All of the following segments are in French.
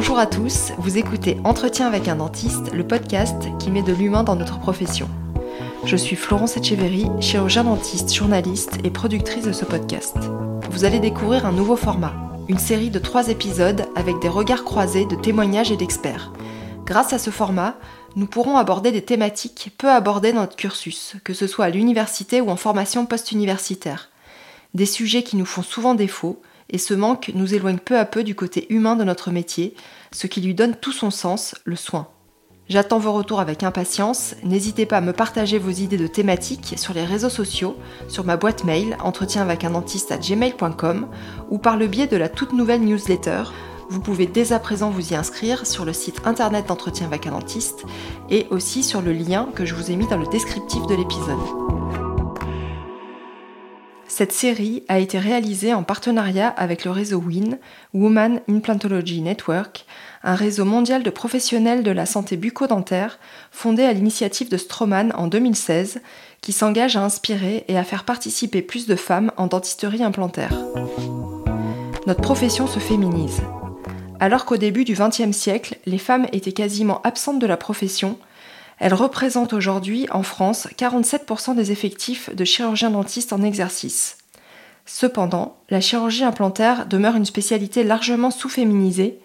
Bonjour à tous, vous écoutez Entretien avec un dentiste, le podcast qui met de l'humain dans notre profession. Je suis Florence Etcheverry, chirurgien dentiste, journaliste et productrice de ce podcast. Vous allez découvrir un nouveau format, une série de trois épisodes avec des regards croisés de témoignages et d'experts. Grâce à ce format, nous pourrons aborder des thématiques peu abordées dans notre cursus, que ce soit à l'université ou en formation post-universitaire. Des sujets qui nous font souvent défaut, et ce manque nous éloigne peu à peu du côté humain de notre métier, ce qui lui donne tout son sens, le soin. J'attends vos retours avec impatience, n'hésitez pas à me partager vos idées de thématiques sur les réseaux sociaux, sur ma boîte mail entretien avec un dentiste à gmail.com ou par le biais de la toute nouvelle newsletter. Vous pouvez dès à présent vous y inscrire sur le site internet d'entretien avec un dentiste et aussi sur le lien que je vous ai mis dans le descriptif de l'épisode. Cette série a été réalisée en partenariat avec le réseau WIN, Woman Implantology Network, un réseau mondial de professionnels de la santé bucco-dentaire fondé à l'initiative de Stroman en 2016, qui s'engage à inspirer et à faire participer plus de femmes en dentisterie implantaire. Notre profession se féminise. Alors qu'au début du XXe siècle, les femmes étaient quasiment absentes de la profession, elle représente aujourd'hui en France 47% des effectifs de chirurgiens dentistes en exercice. Cependant, la chirurgie implantaire demeure une spécialité largement sous-féminisée,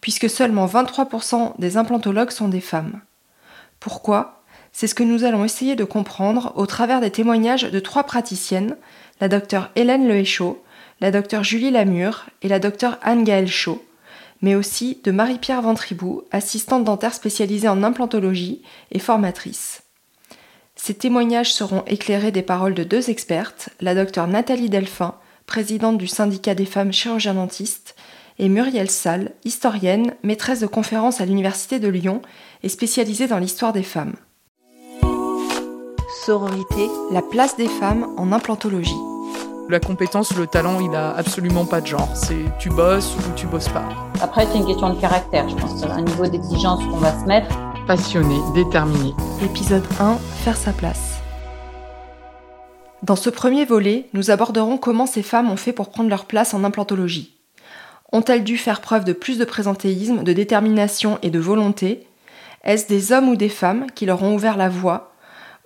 puisque seulement 23% des implantologues sont des femmes. Pourquoi? C'est ce que nous allons essayer de comprendre au travers des témoignages de trois praticiennes, la docteure Hélène Lehéchaud, la docteure Julie Lamure et la docteure Anne-Gaëlle Chaud, mais aussi de Marie-Pierre Ventribou, assistante dentaire spécialisée en implantologie et formatrice. Ces témoignages seront éclairés des paroles de deux expertes, la docteure Nathalie Delphin, présidente du syndicat des femmes chirurgiens dentistes, et Muriel Salle, historienne, maîtresse de conférences à l'Université de Lyon et spécialisée dans l'histoire des femmes. Sororité, la place des femmes en implantologie. La compétence, le talent, il a absolument pas de genre. C'est tu bosses ou tu bosses pas. Après, c'est une question de caractère, je pense. Un niveau d'exigence qu'on va se mettre. Passionné, déterminé. Épisode 1, faire sa place. Dans ce premier volet, nous aborderons comment ces femmes ont fait pour prendre leur place en implantologie. Ont-elles dû faire preuve de plus de présentéisme, de détermination et de volonté? Est-ce des hommes ou des femmes qui leur ont ouvert la voie?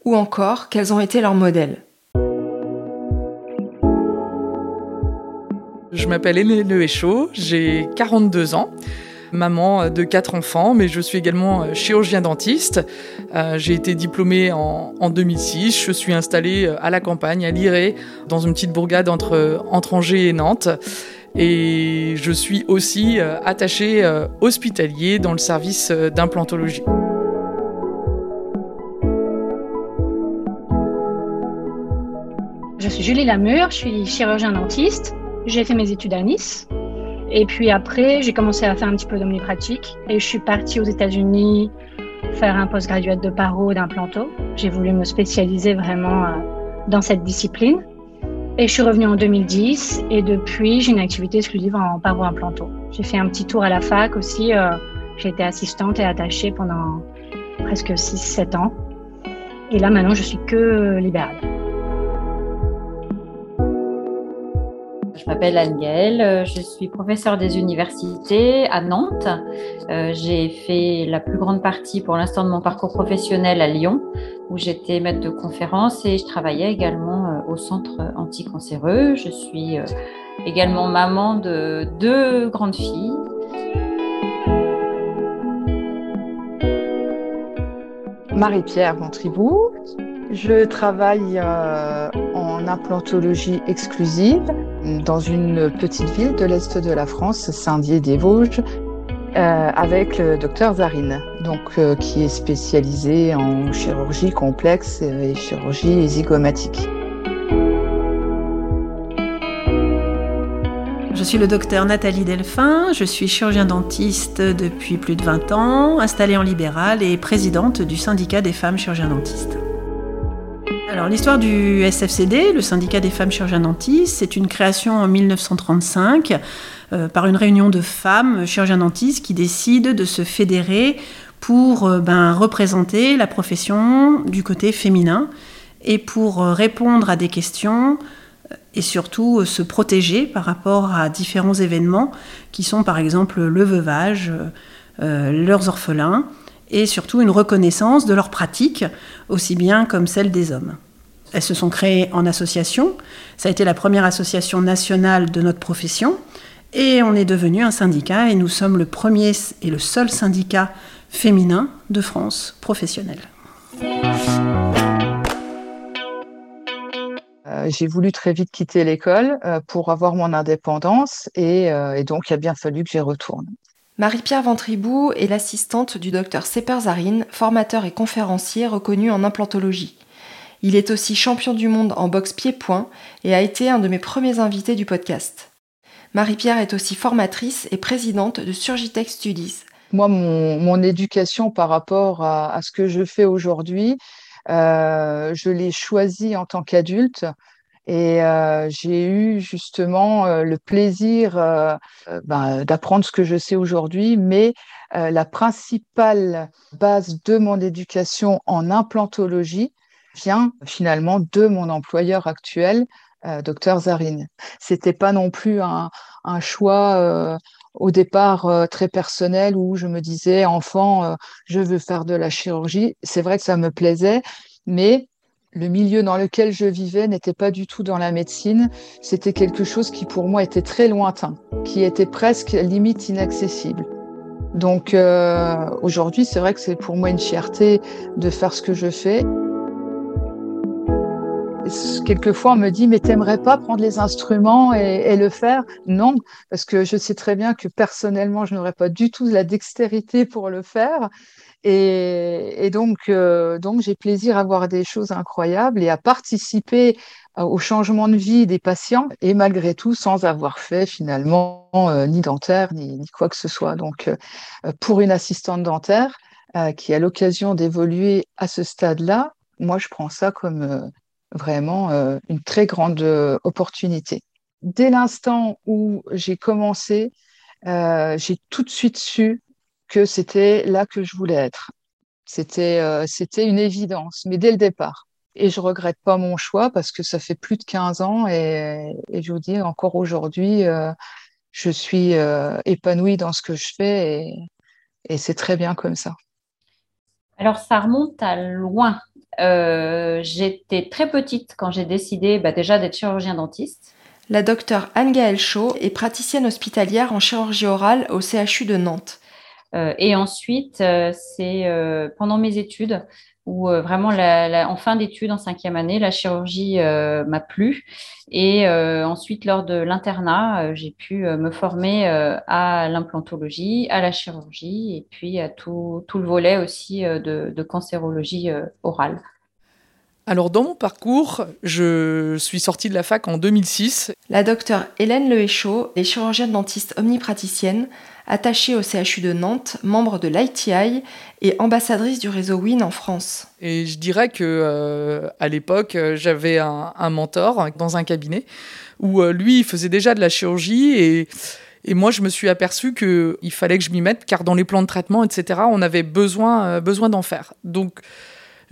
Ou encore, quels ont été leurs modèles? Je m'appelle Hélène Lehéchaud, j'ai 42 ans maman de quatre enfants, mais je suis également euh, chirurgien dentiste. Euh, j'ai été diplômée en, 2006. Je suis installée euh, à la campagne, à Liré, dans une petite bourgade entre, entre Angers et Nantes. Et je suis aussi attachée hospitalier dans le service d'implantologie. Je suis Julie Lamure, je suis chirurgien dentiste. J'ai fait mes études à Nice. Et puis après, j'ai commencé à faire un petit peu d'omnipratique. Et je suis partie aux États-Unis faire un postgraduate de paro d'implanto. J'ai voulu me spécialiser vraiment euh, dans cette discipline. Et je suis revenue en 2010 et depuis, j'ai une activité exclusive en paro-implanto. J'ai fait un petit tour à la fac aussi. Euh, j'ai été assistante et attachée pendant presque 6-7 ans. Et là, maintenant, je suis que libérale. Je m'appelle Anne Gaëlle, euh, je suis professeure des universités à Nantes. Euh, j'ai fait la plus grande partie pour l'instant de mon parcours professionnel à Lyon, où j'étais maître de conférence et je travaillais également euh, au centre anticancéreux. Je suis également maman de deux grandes filles. Marie-Pierre Ventribou. Je travaille en implantologie exclusive dans une petite ville de l'Est de la France, Saint-Dié-des-Vosges, euh, avec le docteur Zarine, donc, euh, qui est spécialisé en chirurgie complexe et chirurgie zygomatique. Je suis le docteur Nathalie Delphin, je suis chirurgien dentiste depuis plus de 20 ans, installée en libéral et présidente du syndicat des femmes chirurgiens dentistes. L'histoire du SFCD, le syndicat des femmes chirurgiens dentistes, c'est une création en 1935 euh, par une réunion de femmes chirurgiens dentistes qui décident de se fédérer pour euh, ben, représenter la profession du côté féminin et pour euh, répondre à des questions et surtout se protéger par rapport à différents événements qui sont par exemple le veuvage, leurs orphelins, et surtout une reconnaissance de leurs pratiques, aussi bien comme celles des hommes. Elles se sont créées en association. Ça a été la première association nationale de notre profession. Et on est devenu un syndicat et nous sommes le premier et le seul syndicat féminin de France professionnel. Euh, j'ai voulu très vite quitter l'école euh, pour avoir mon indépendance et, euh, et donc il a bien fallu que j'y retourne. Marie-Pierre Ventribou est l'assistante du docteur Seper Zarine, formateur et conférencier reconnu en implantologie. Il est aussi champion du monde en boxe pied-point et a été un de mes premiers invités du podcast. Marie-Pierre est aussi formatrice et présidente de Surgitech Studies. Moi, mon, éducation par rapport à, ce que je fais aujourd'hui, euh, je l'ai choisi en tant qu'adulte et euh, j'ai eu justement euh, le plaisir ben, d'apprendre ce que je sais aujourd'hui, mais la principale base de mon éducation en implantologie vient finalement de mon employeur actuel, docteur Zarine. C'était pas non plus un, choix au départ très personnel où je me disais enfant, je veux faire de la chirurgie. C'est vrai que ça me plaisait, mais le milieu dans lequel je vivais n'était pas du tout dans la médecine. C'était quelque chose qui pour moi était très lointain, qui était presque limite inaccessible. Donc euh, aujourd'hui, c'est vrai que c'est pour moi une fierté de faire ce que je fais. Quelquefois, on me dit, mais t'aimerais pas prendre les instruments et, le faire? Non, parce que je sais très bien que personnellement, je n'aurais pas du tout la dextérité pour le faire. Et, donc, euh, donc j'ai plaisir à voir des choses incroyables et à participer euh, au changement de vie des patients et malgré tout sans avoir fait finalement euh, ni dentaire ni, quoi que ce soit. Donc, pour une assistante dentaire qui a l'occasion d'évoluer à ce stade-là, moi je prends ça comme vraiment une très grande opportunité. Dès l'instant où j'ai commencé, j'ai tout de suite su que c'était là que je voulais être. C'était euh, c'était une évidence, mais dès le départ. Et je regrette pas mon choix parce que ça fait plus de 15 ans et, je vous dis encore aujourd'hui, euh, je suis euh, épanouie dans ce que je fais et c'est très bien comme ça. Alors ça remonte à loin. J'étais très petite quand j'ai décidé bah, déjà d'être chirurgien dentiste. La docteure Anne-Gaëlle Chaud est praticienne hospitalière en chirurgie orale au CHU de Nantes. Euh, et ensuite, euh, c'est euh, pendant mes études où vraiment en fin d'études, en cinquième année, la chirurgie m'a plu. Et ensuite, lors de l'internat, j'ai pu me former à l'implantologie, à la chirurgie et puis à tout, tout le volet aussi de, de cancérologie orale. Alors dans mon parcours, je suis sortie de la fac en 2006. La docteure Hélène Lehéchaud est chirurgienne dentiste omnipraticienne, attachée au CHU de Nantes, membre de l'ITI et ambassadrice du réseau WIN en France. Et je dirais que euh, à l'époque, j'avais un, mentor dans un cabinet où euh, lui, il faisait déjà de la chirurgie et et moi, je me suis aperçu qu'il fallait que je m'y mette, car dans les plans de traitement, etc., on avait besoin, euh, besoin d'en faire. Donc,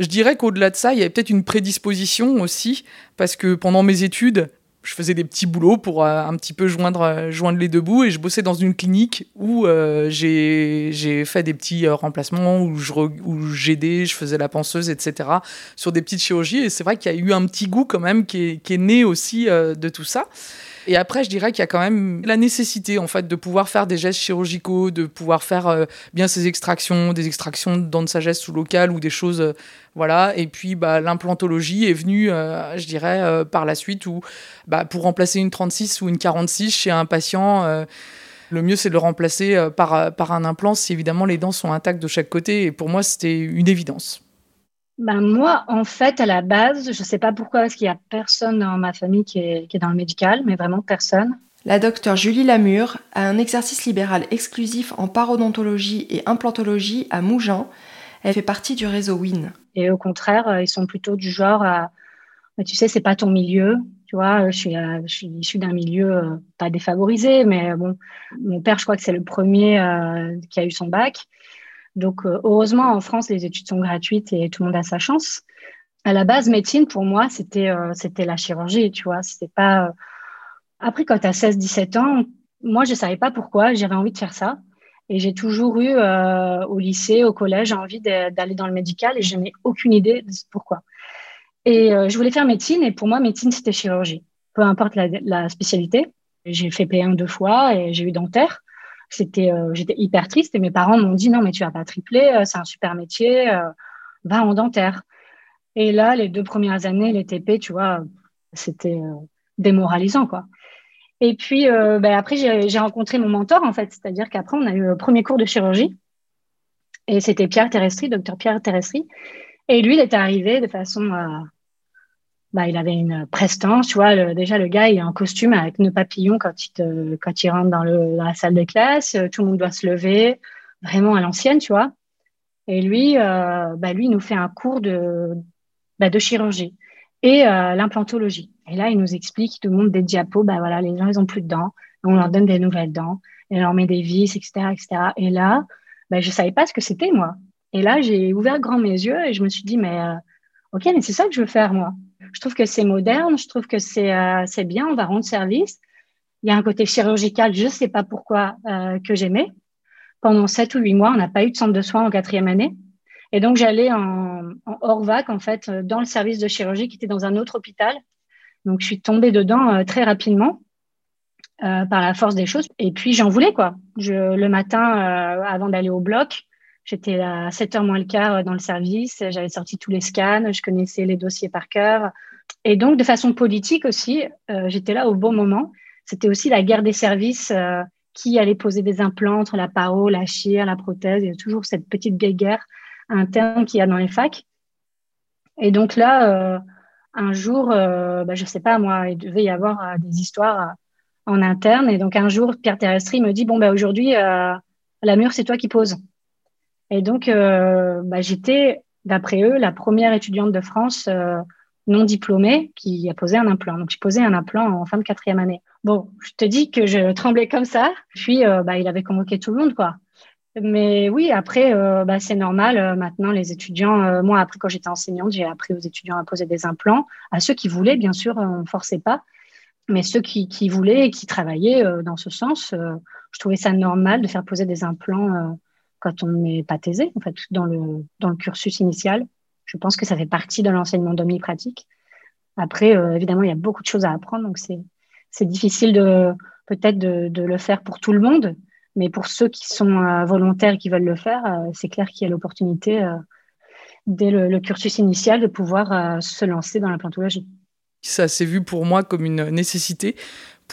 je dirais qu'au-delà de ça, il y avait peut-être une prédisposition aussi, parce que pendant mes études, je faisais des petits boulots pour euh, un petit peu joindre, euh, joindre les deux bouts et je bossais dans une clinique où euh, j'ai fait des petits remplacements, où j'aidais, je faisais la penseuse, etc. sur des petites chirurgies. Et c'est vrai qu'il y a eu un petit goût quand même qui est, qui est né aussi de tout ça. Et après, je dirais qu'il y a quand même la nécessité, en fait, de pouvoir faire des gestes chirurgicaux, de pouvoir faire euh, bien ces extractions, des extractions de dents de sagesse sous local ou des choses, euh, voilà. Et puis, bah, l'implantologie est venue, euh, je dirais, par la suite, où, bah, pour remplacer une 36 ou une 46 chez un patient, le mieux, c'est de le remplacer par, par un implant si évidemment les dents sont intactes de chaque côté. Et pour moi, c'était une évidence. Ben moi, en fait, à la base, je ne sais pas pourquoi, parce qu'il n'y a personne dans ma famille qui est, qui est, dans le médical, mais vraiment personne. La docteure Julie Lamure a un exercice libéral exclusif en parodontologie et implantologie à Mougins. Elle fait partie du réseau WIN. Et au contraire, euh, ils sont plutôt du genre à, tu sais, c'est pas ton milieu. Tu vois, je suis, euh, je suis issue d'un milieu euh, pas défavorisé, mais bon, mon père, je crois que c'est le premier qui a eu son bac. Donc, euh, heureusement, en France, les études sont gratuites et tout le monde a sa chance. à la base, médecine, pour moi, c'était c'était la chirurgie, tu vois. C'était pas. Après, quand tu as 16-17 ans, moi, je ne savais pas pourquoi j'avais envie de faire ça. Et j'ai toujours eu, au lycée, au collège, envie d'aller dans le médical et je n'ai aucune idée de pourquoi. Et je voulais faire médecine et pour moi, médecine, c'était chirurgie. Peu importe la, la spécialité. J'ai fait P1 deux fois et j'ai eu dentaire. C'était, euh, j'étais hyper triste et mes parents m'ont dit non mais tu vas pas tripler, euh, c'est un super métier, euh, va en dentaire. Et là, les deux premières années, les TP, tu vois, c'était démoralisant quoi. Et puis ben, après, j'ai rencontré mon mentor en fait, c'est-à-dire qu'après on a eu le premier cours de chirurgie et c'était Pierre Terrestri, docteur Pierre Terrestri. Et lui, il était arrivé de façon bah, il avait une prestance, tu vois. déjà, le gars, il est en costume avec nos papillons quand il, quand il rentre dans, le, dans la salle de classe. Euh, tout le monde doit se lever, vraiment à l'ancienne, tu vois. Et lui, euh, bah, lui, il nous fait un cours de, bah, de chirurgie et euh, l'implantologie. Et là, il nous explique, il nous montre des diapos. Bah, voilà, les gens, ils ont plus de dents. On leur donne des nouvelles dents. Et on leur met des vis, etc., etc. Et là, bah, je savais pas ce que c'était, moi. Et là, j'ai ouvert grand mes yeux et je me suis dit, mais OK, mais c'est ça que je veux faire, moi. Je trouve que c'est moderne, je trouve que c'est euh, bien, on va rendre service. Il y a un côté chirurgical, je ne sais pas pourquoi, euh, que j'aimais. Pendant sept ou huit mois, on n'a pas eu de centre de soins en quatrième année. Et donc, j'allais en, en hors-vac, en fait, euh, dans le service de chirurgie qui était dans un autre hôpital. Donc, je suis tombée dedans très rapidement par la force des choses. Et puis, j'en voulais, quoi. Je, le matin, avant d'aller au bloc, J'étais à 7h moins le quart euh, dans le service, j'avais sorti tous les scans, je connaissais les dossiers par cœur. Et donc, de façon politique aussi, euh, j'étais là au bon moment. C'était aussi la guerre des services euh, qui allait poser des implants entre la paro, la chire, la prothèse. Il y a toujours cette petite guerre interne qu'il y a dans les facs. Et donc là, un jour, bah, je ne sais pas, moi, il devait y avoir des histoires en interne. Et donc un jour, Pierre Terrestri me dit, bon, bah, aujourd'hui, la mur, c'est toi qui poses. Et donc, euh, bah, j'étais, d'après eux, la première étudiante de France euh, non diplômée qui a posé un implant. Donc, j'ai posé un implant en fin de quatrième année. Bon, je te dis que je tremblais comme ça. Puis, euh, bah, il avait convoqué tout le monde, quoi. Mais oui, après, bah, c'est normal. maintenant, les étudiants, moi, après, quand j'étais enseignante, j'ai appris aux étudiants à poser des implants. À ceux qui voulaient, bien sûr, on ne forçait pas. Mais ceux qui, qui voulaient et qui travaillaient dans ce sens, je trouvais ça normal de faire poser des implants quand on n'est pas taisé, en fait, dans le, dans le cursus initial. Je pense que ça fait partie de l'enseignement pratique. Après, euh, évidemment, il y a beaucoup de choses à apprendre, donc c'est difficile de peut-être de, le faire pour tout le monde, mais pour ceux qui sont euh, volontaires et qui veulent le faire, euh, c'est clair qu'il y a l'opportunité dès le, cursus initial de pouvoir se lancer dans la plantologie. Ça s'est vu pour moi comme une nécessité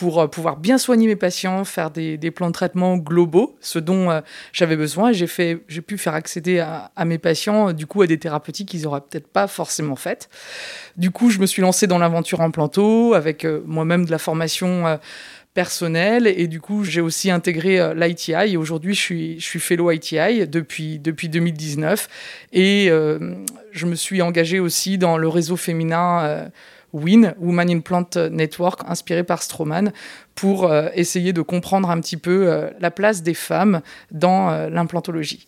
pour euh, pouvoir bien soigner mes patients, faire des, plans de traitement globaux, ce dont euh, j'avais besoin. J'ai j'ai pu faire accéder à, mes patients, euh, du coup, à des thérapeutiques qu'ils n'auraient peut-être pas forcément faites. Du coup, je me suis lancée dans l'aventure en planto, avec moi-même de la formation personnelle, et du coup, j'ai aussi intégré l'ITI. Et aujourd'hui, je suis, je suis fellow ITI depuis, depuis 2019, et je me suis engagée aussi dans le réseau féminin WIN, Woman in Plant Network, inspiré par Stroman, pour euh, essayer de comprendre un petit peu euh, la place des femmes dans euh, l'implantologie.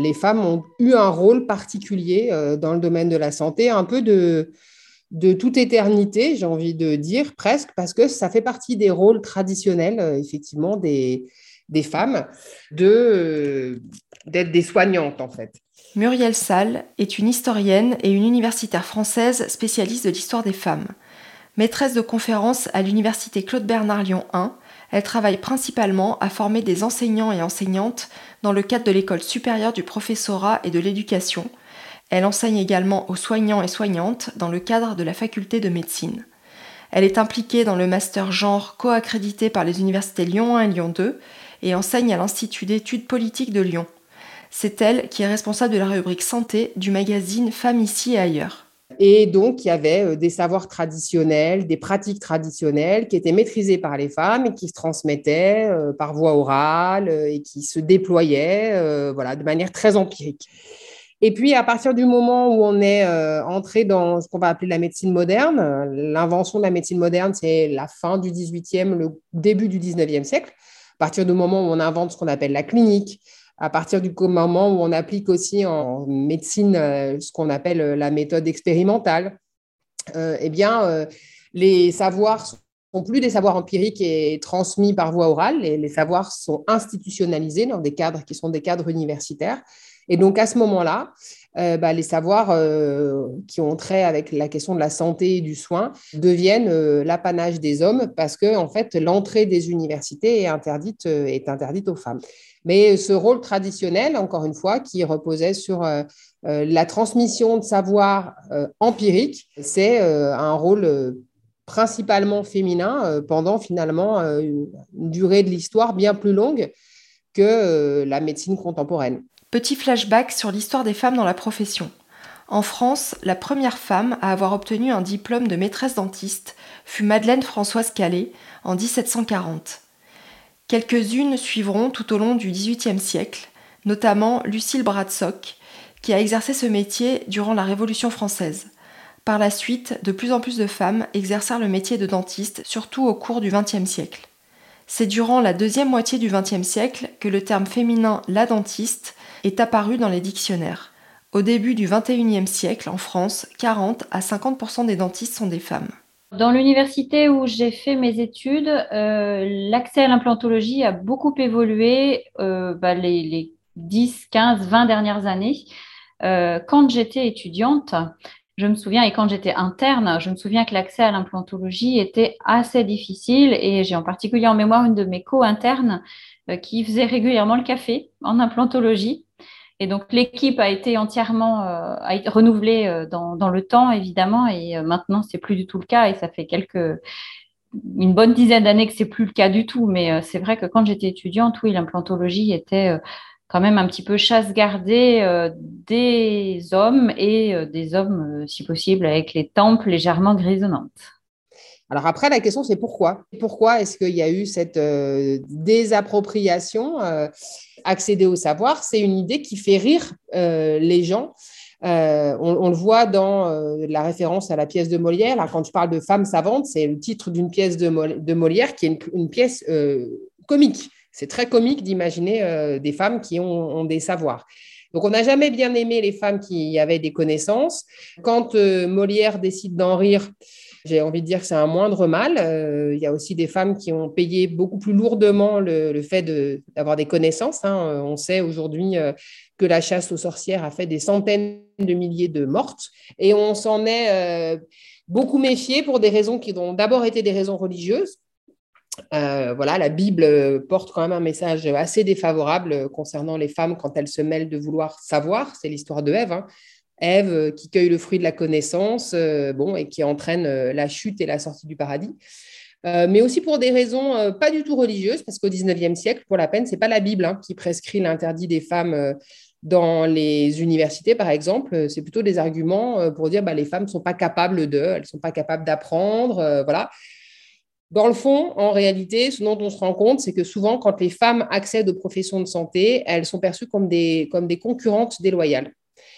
les femmes ont eu un rôle particulier dans le domaine de la santé, un peu de, toute éternité, j'ai envie de dire presque, parce que ça fait partie des rôles traditionnels, effectivement, des, femmes, d'être des soignantes, en fait. Muriel Salle est une historienne et une universitaire française spécialiste de l'histoire des femmes. Maîtresse de conférences à l'université Claude Bernard Lyon 1, elle travaille principalement à former des enseignants et enseignantes dans le cadre de l'école supérieure du professorat et de l'éducation. Elle enseigne également aux soignants et soignantes dans le cadre de la faculté de médecine. Elle est impliquée dans le master genre co-accrédité par les universités Lyon 1 et Lyon 2 et enseigne à l'Institut d'études politiques de Lyon. C'est elle qui est responsable de la rubrique santé du magazine Femmes ici et ailleurs. Et donc, il y avait euh, des savoirs traditionnels, des pratiques traditionnelles qui étaient maîtrisées par les femmes et qui se transmettaient euh, par voie orale euh, et qui se déployaient voilà, de manière très empirique. Et puis, à partir du moment où on est entré dans ce qu'on va appeler la médecine moderne, l'invention de la médecine moderne, c'est la fin du 18e, le début du 19e siècle. À partir du moment où on invente ce qu'on appelle la clinique, à partir du moment où on applique aussi en médecine ce qu'on appelle la méthode expérimentale, eh bien, les savoirs sont plus des savoirs empiriques et transmis par voie orale. Les, les savoirs sont institutionnalisés dans des cadres qui sont des cadres universitaires. Et donc, à ce moment-là, euh, bah, les savoirs euh, qui ont trait avec la question de la santé et du soin deviennent euh, l'apanage des hommes parce que, en fait, l'entrée des universités est interdite, est interdite aux femmes. Mais ce rôle traditionnel, encore une fois, qui reposait sur la transmission de savoir empirique, c'est un rôle principalement féminin pendant finalement une durée de l'histoire bien plus longue que la médecine contemporaine. Petit flashback sur l'histoire des femmes dans la profession. En France, la première femme à avoir obtenu un diplôme de maîtresse dentiste fut Madeleine Françoise Calais en 1740. Quelques-unes suivront tout au long du XVIIIe siècle, notamment Lucille Bradsock, qui a exercé ce métier durant la Révolution française. Par la suite, de plus en plus de femmes exercèrent le métier de dentiste, surtout au cours du XXe siècle. C'est durant la deuxième moitié du XXe siècle que le terme féminin la dentiste est apparu dans les dictionnaires. Au début du XXIe siècle, en France, 40 à 50% des dentistes sont des femmes. Dans l'université où j'ai fait mes études, euh, l'accès à l'implantologie a beaucoup évolué euh, bah, les, 10, 15, 20 dernières années. Euh, quand j'étais étudiante, je me souviens, et quand j'étais interne, je me souviens que l'accès à l'implantologie était assez difficile et j'ai en particulier en mémoire une de mes co-internes qui faisait régulièrement le café en implantologie et donc l'équipe a été entièrement euh, a été renouvelée euh, dans, dans, le temps, évidemment, et euh, maintenant c'est plus du tout le cas, et ça fait quelques une bonne dizaine d'années que c'est plus le cas du tout. Mais c'est vrai que quand j'étais étudiante, oui, l'implantologie était quand même un petit peu chasse gardée des hommes et des hommes, si possible, avec les tempes légèrement grisonnantes. Alors après, la question, c'est pourquoi? Pourquoi est-ce qu'il y a eu cette désappropriation accéder au savoir, c'est une idée qui fait rire euh, les gens. Euh, on, le voit dans euh, la référence à la pièce de Molière. quand tu parles de femme savante, c'est le titre d'une pièce de, Molière qui est une, pièce comique. C'est très comique d'imaginer des femmes qui ont, des savoirs. Donc, on n'a jamais bien aimé les femmes qui avaient des connaissances. Quand Molière décide d'en rire, j'ai envie de dire que c'est un moindre mal. Euh, il y a aussi des femmes qui ont payé beaucoup plus lourdement le, fait d'avoir des connaissances. Hein. Euh, on sait aujourd'hui euh, que la chasse aux sorcières a fait des centaines de milliers de mortes et on s'en est beaucoup méfié pour des raisons qui ont d'abord été des raisons religieuses. voilà, la Bible porte quand même un message assez défavorable concernant les femmes quand elles se mêlent de vouloir savoir. C'est l'histoire de Ève. Hein. Ève euh, qui cueille le fruit de la connaissance, euh, bon, et qui entraîne euh, la chute et la sortie du paradis. mais aussi pour des raisons pas du tout religieuses, parce qu'au XIXe siècle, pour la peine, c'est pas la Bible hein, qui prescrit l'interdit des femmes dans les universités, par exemple. C'est plutôt des arguments pour dire bah, les femmes ne sont pas capables de, elles ne sont pas capables d'apprendre, voilà. Dans le fond, en réalité, ce dont on se rend compte, c'est que souvent, quand les femmes accèdent aux professions de santé, elles sont perçues comme des, comme des concurrentes déloyales.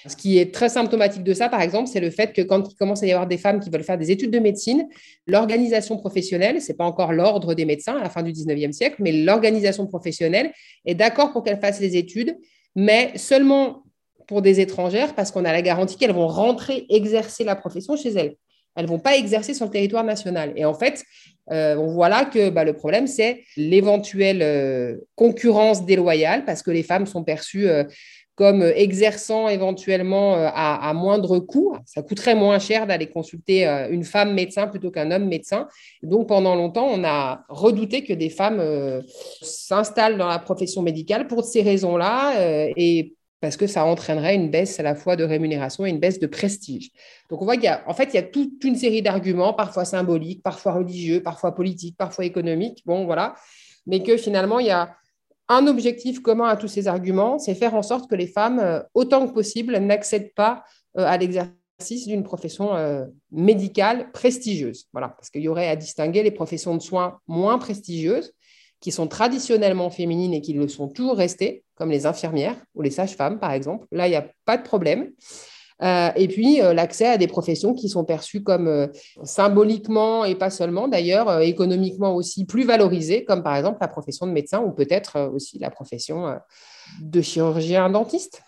Ce qui est très symptomatique de ça, par exemple, c'est le fait que quand il commence à y avoir des femmes qui veulent faire des études de médecine, l'organisation professionnelle, ce n'est pas encore l'ordre des médecins à la fin du 19e siècle, mais l'organisation professionnelle est d'accord pour qu'elles fassent les études, mais seulement pour des étrangères, parce qu'on a la garantie qu'elles vont rentrer exercer la profession chez elles. Elles ne vont pas exercer sur le territoire national. Et en fait, euh, on voit là que bah, le problème, c'est l'éventuelle euh, concurrence déloyale, parce que les femmes sont perçues euh, comme exerçant éventuellement euh, à, moindre coût. Ça coûterait moins cher d'aller consulter euh, une femme médecin plutôt qu'un homme médecin. Donc pendant longtemps, on a redouté que des femmes euh, s'installent dans la profession médicale pour ces raisons-là et parce que ça entraînerait une baisse à la fois de rémunération et une baisse de prestige. Donc on voit qu'il y a, en fait, il y a toute une série d'arguments, parfois symboliques, parfois religieux, parfois politiques, parfois économiques. Bon, voilà. Mais que finalement, il y a un objectif commun à tous ces arguments, c'est faire en sorte que les femmes, euh, autant que possible, n'accèdent pas euh, à l'exercice d'une profession euh, médicale prestigieuse. Voilà, parce qu'il y aurait à distinguer les professions de soins moins prestigieuses, qui sont traditionnellement féminines et qui le sont toujours restées, comme les infirmières ou les sages-femmes, par exemple. Là, il n'y a pas de problème. Et puis l'accès à des professions qui sont perçues comme symboliquement et pas seulement d'ailleurs, économiquement aussi plus valorisées, comme par exemple la profession de médecin ou peut-être aussi la profession de chirurgien dentiste.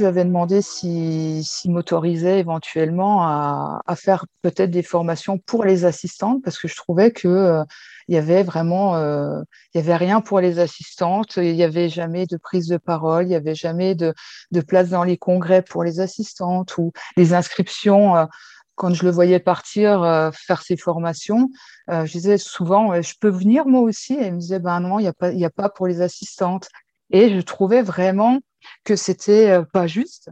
Je lui avais demandé s'il si, m'autorisait éventuellement à, faire peut-être des formations pour les assistantes parce que je trouvais que euh, il y avait vraiment, euh, y avait rien pour les assistantes, il n'y avait jamais de prise de parole, il n'y avait jamais de, place dans les congrès pour les assistantes ou les inscriptions. Euh, quand je le voyais partir faire ses formations, je disais souvent, je peux venir moi aussi. Et il me disait, ben non, il n'y a, a pas pour les assistantes. Et je trouvais vraiment que c'était euh, pas juste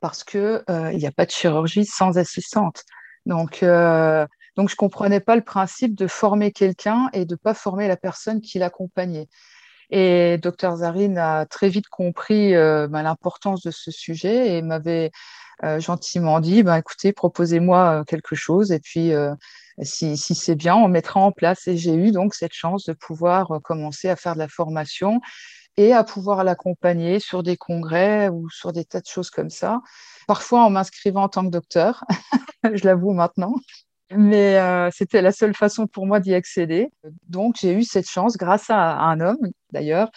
parce que euh, il n'y a pas de chirurgie sans assistante. Donc, euh, donc je comprenais pas le principe de former quelqu'un et de pas former la personne qui l'accompagnait. Et Dr Zarine a très vite compris ben, l'importance de ce sujet et m'avait gentiment dit ben, écoutez, proposez-moi quelque chose et puis si, si c'est bien, on mettra en place. Et j'ai eu donc cette chance de pouvoir commencer à faire de la formation et à pouvoir l'accompagner sur des congrès ou sur des tas de choses comme ça. Parfois en m'inscrivant en tant que docteur, je l'avoue maintenant. Mais euh, c'était la seule façon pour moi d'y accéder. Donc j'ai eu cette chance, grâce à, un homme d'ailleurs,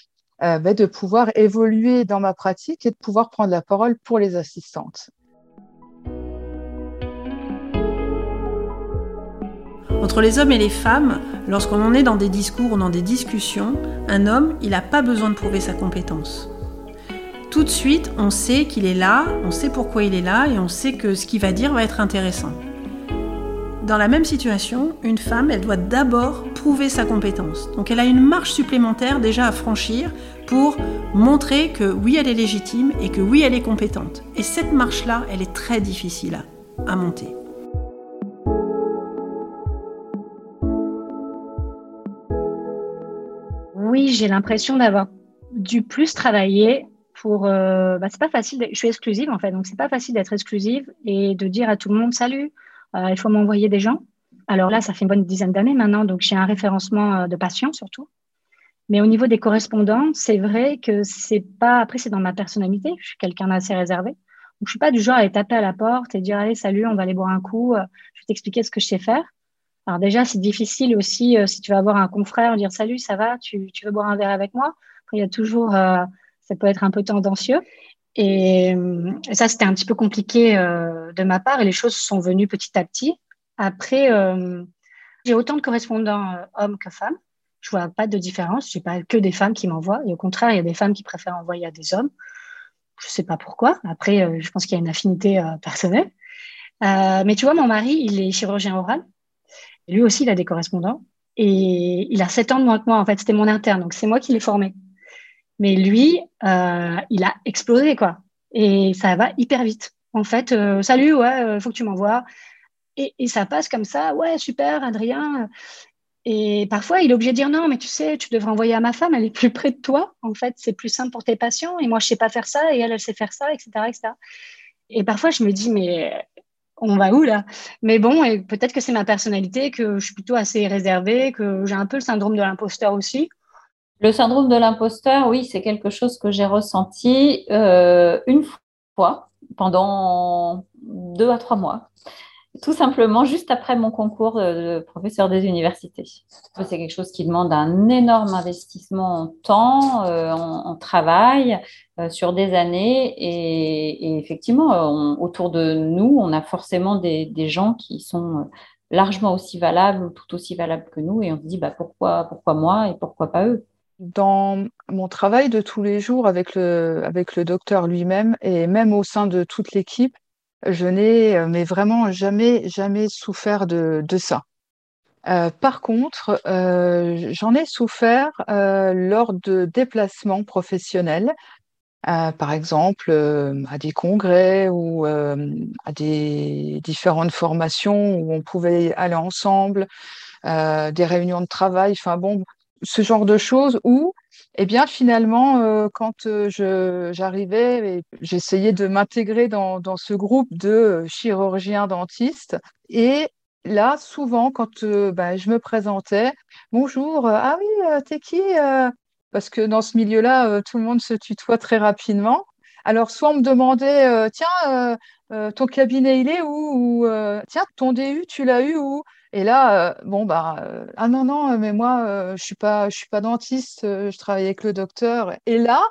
euh, ben, de pouvoir évoluer dans ma pratique et de pouvoir prendre la parole pour les assistantes. Entre les hommes et les femmes, lorsqu'on en est dans des discours ou dans des discussions, un homme, il n'a pas besoin de prouver sa compétence. Tout de suite, on sait qu'il est là, on sait pourquoi il est là et on sait que ce qu'il va dire va être intéressant. Dans la même situation, une femme, elle doit d'abord prouver sa compétence. Donc elle a une marche supplémentaire déjà à franchir pour montrer que oui, elle est légitime et que oui, elle est compétente. Et cette marche-là, elle est très difficile à, monter. Oui, j'ai l'impression d'avoir dû plus travailler pour. Euh, bah, c'est pas facile. Je suis exclusive en fait, donc c'est pas facile d'être exclusive et de dire à tout le monde salut, euh, il faut m'envoyer des gens. Alors là, ça fait une bonne dizaine d'années maintenant, donc j'ai un référencement euh, de patients surtout. Mais au niveau des correspondants, c'est vrai que c'est pas. Après, c'est dans ma personnalité. Je suis quelqu'un d'assez réservé. Donc, je suis pas du genre à aller taper à la porte et dire allez salut, on va aller boire un coup. Je vais t'expliquer ce que je sais faire. Alors déjà, c'est difficile aussi euh, si tu vas voir un confrère, dire salut, ça va, tu, veux boire un verre avec moi? Il y a toujours, euh, ça peut être un peu tendancieux. Et, euh, ça, c'était un petit peu compliqué de ma part et les choses sont venues petit à petit. Après, j'ai autant de correspondants hommes que femmes. Je vois pas de différence. Je pas que des femmes qui m'envoient. Et au contraire, il y a des femmes qui préfèrent envoyer à des hommes. Je sais pas pourquoi. Après, je pense qu'il y a une affinité personnelle. mais tu vois, mon mari, il est chirurgien oral. Lui aussi, il a des correspondants. Et il a sept ans de moins que moi. En fait, c'était mon interne. Donc, c'est moi qui l'ai formé. Mais lui, euh, il a explosé, quoi. Et ça va hyper vite. En fait, euh, salut, ouais, euh, faut que tu m'envoies. Et, et, ça passe comme ça. Ouais, super, Adrien. Et parfois, il est obligé de dire non, mais tu sais, tu devrais envoyer à ma femme, elle est plus près de toi. En fait, c'est plus simple pour tes patients. Et moi, je sais pas faire ça, et elle, elle sait faire ça, etc., etc. Et parfois, je me dis, mais on va où là? Mais bon, et peut-être que c'est ma personnalité, que je suis plutôt assez réservée, que j'ai un peu le syndrome de l'imposteur aussi. Le syndrome de l'imposteur, oui, c'est quelque chose que j'ai ressenti euh, une fois pendant deux à trois mois tout simplement juste après mon concours de professeur des universités. C'est quelque chose qui demande un énorme investissement en temps, euh, en, travail, euh, sur des années. Et, effectivement, autour de nous, on a forcément des, gens qui sont largement aussi valables ou tout aussi valables que nous. Et on se dit, bah, pourquoi, pourquoi moi et pourquoi pas eux? Dans mon travail de tous les jours avec le, avec le docteur lui-même et même au sein de toute l'équipe, je n'ai euh, mais vraiment jamais, jamais souffert de, de ça. Euh, par contre, euh, j'en ai souffert euh, lors de déplacements professionnels, euh, par exemple à des congrès ou à des différentes formations où on pouvait aller ensemble, des réunions de travail, enfin bon, ce genre de choses où eh bien, finalement, euh, quand euh, j'arrivais, j'essayais de m'intégrer dans, dans, ce groupe de euh, chirurgiens dentistes. Et là, souvent, quand bah, je me présentais, bonjour, ah oui, t'es qui Parce que dans ce milieu-là, tout le monde se tutoie très rapidement. Alors, soit on me demandait, tiens, ton cabinet, il est où? Ou tiens, ton DU, tu l'as eu où? Et là, bon, bah, ah non, non, mais moi, je suis pas, je suis pas dentiste, je travaille avec le docteur. Et là,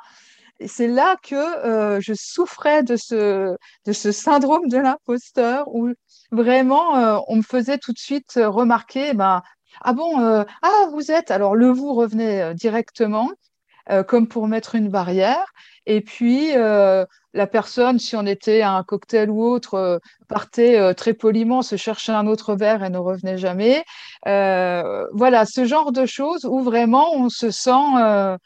c'est là que je souffrais de ce, syndrome de l'imposteur où vraiment, on me faisait tout de suite remarquer, ben, ah bon, ah, vous êtes, alors le vous revenait directement. Comme pour mettre une barrière. Et puis, la personne, si on était à un cocktail ou autre, partait très poliment se chercher un autre verre et ne revenait jamais. voilà, ce genre de choses où vraiment on se sent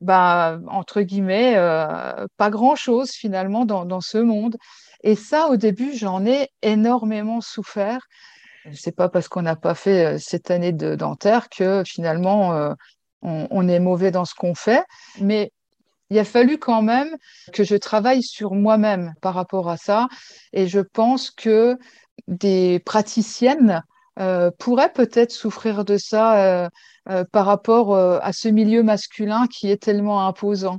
bah, entre guillemets, euh, pas grand-chose finalement dans, ce monde. Et ça, au début, j'en ai énormément souffert. C'est pas parce qu'on n'a pas fait euh, cette année de dentaire que finalement euh, on, est mauvais dans ce qu'on fait. Mais il a fallu quand même que je travaille sur moi-même par rapport à ça. Et je pense que des praticiennes euh, pourraient peut-être souffrir de ça euh, par rapport euh, à ce milieu masculin qui est tellement imposant.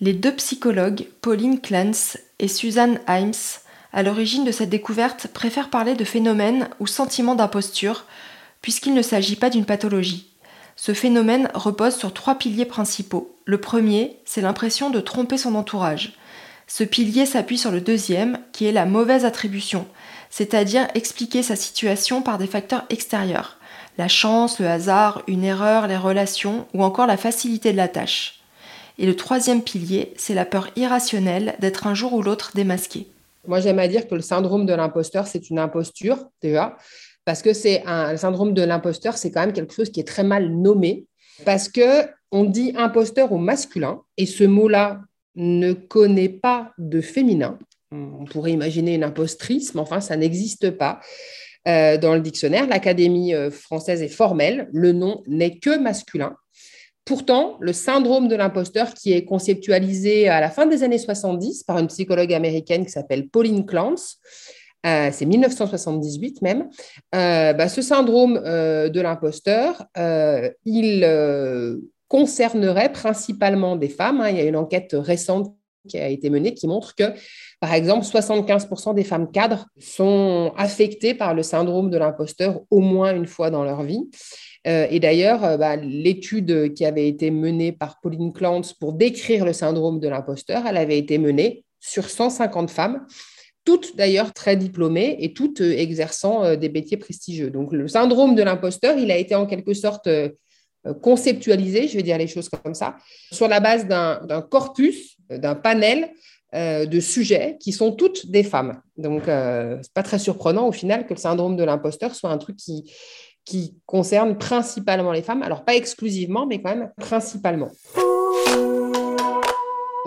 Les deux psychologues, Pauline Clance et Suzanne Himes, à l'origine de cette découverte, préfèrent parler de phénomène ou sentiment d'imposture, puisqu'il ne s'agit pas d'une pathologie. Ce phénomène repose sur trois piliers principaux. Le premier, c'est l'impression de tromper son entourage. Ce pilier s'appuie sur le deuxième, qui est la mauvaise attribution, c'est-à-dire expliquer sa situation par des facteurs extérieurs la chance, le hasard, une erreur, les relations ou encore la facilité de la tâche. Et le troisième pilier, c'est la peur irrationnelle d'être un jour ou l'autre démasqué. Moi, j'aime à dire que le syndrome de l'imposteur, c'est une imposture, déjà, parce que c'est un le syndrome de l'imposteur, c'est quand même quelque chose qui est très mal nommé, parce que on dit imposteur au masculin, et ce mot-là ne connaît pas de féminin. On pourrait imaginer une impostrice, mais enfin, ça n'existe pas. Euh, dans le dictionnaire. L'Académie euh, française est formelle, le nom n'est que masculin. Pourtant, le syndrome de l'imposteur, qui est conceptualisé à la fin des années 70 par une psychologue américaine qui s'appelle Pauline Clance, euh, c'est 1978 même, bah, ce syndrome de l'imposteur, il concernerait principalement des femmes. Hein. Il y a une enquête récente qui a été menée qui montre que, par exemple, 75% des femmes cadres sont affectées par le syndrome de l'imposteur au moins une fois dans leur vie. Euh, et d'ailleurs, euh, bah, l'étude qui avait été menée par Pauline Clance pour décrire le syndrome de l'imposteur, elle avait été menée sur 150 femmes, toutes d'ailleurs très diplômées et toutes euh, exerçant des métiers prestigieux. Donc le syndrome de l'imposteur, il a été en quelque sorte conceptualisé, je vais dire les choses comme ça, sur la base d'un corpus d'un panel euh, de sujets qui sont toutes des femmes. Donc, euh, ce n'est pas très surprenant au final que le syndrome de l'imposteur soit un truc qui, qui concerne principalement les femmes. Alors, pas exclusivement, mais quand même principalement.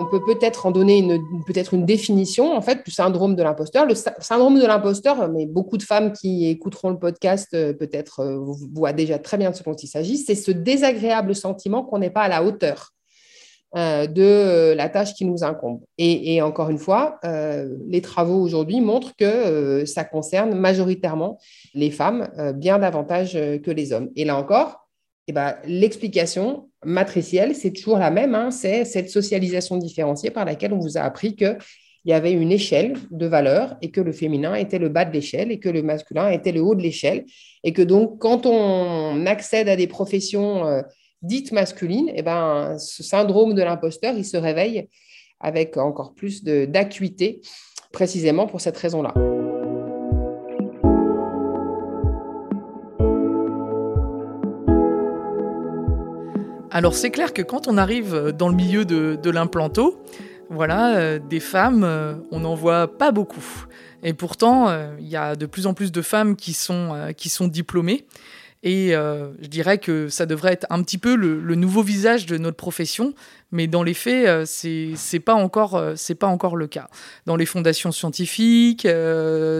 On peut peut-être en donner une, peut-être une définition en fait du syndrome de l'imposteur. Le syndrome de l'imposteur, mais beaucoup de femmes qui écouteront le podcast euh, peut-être voient déjà très bien de ce dont il s'agit, c'est ce désagréable sentiment qu'on n'est pas à la hauteur euh, de euh, la tâche qui nous incombe. Et, encore une fois, euh, les travaux aujourd'hui montrent que ça concerne majoritairement les femmes bien davantage que les hommes. Et là encore, eh ben, l'explication matricielle, c'est toujours la même, hein, c'est cette socialisation différenciée par laquelle on vous a appris qu'il y avait une échelle de valeur et que le féminin était le bas de l'échelle et que le masculin était le haut de l'échelle. Et que donc, quand on accède à des professions dite masculine, eh ben, ce syndrome de l'imposteur, il se réveille avec encore plus d'acuité, précisément pour cette raison-là. Alors c'est clair que quand on arrive dans le milieu de, l'implanto, voilà, euh, des femmes, euh, on n'en voit pas beaucoup. Et pourtant, euh, il y a de plus en plus de femmes qui sont, qui sont diplômées. Et euh, je dirais que ça devrait être un petit peu le, nouveau visage de notre profession, mais dans les faits, euh, c'est c'est pas encore euh, pas encore le cas. Dans les fondations scientifiques,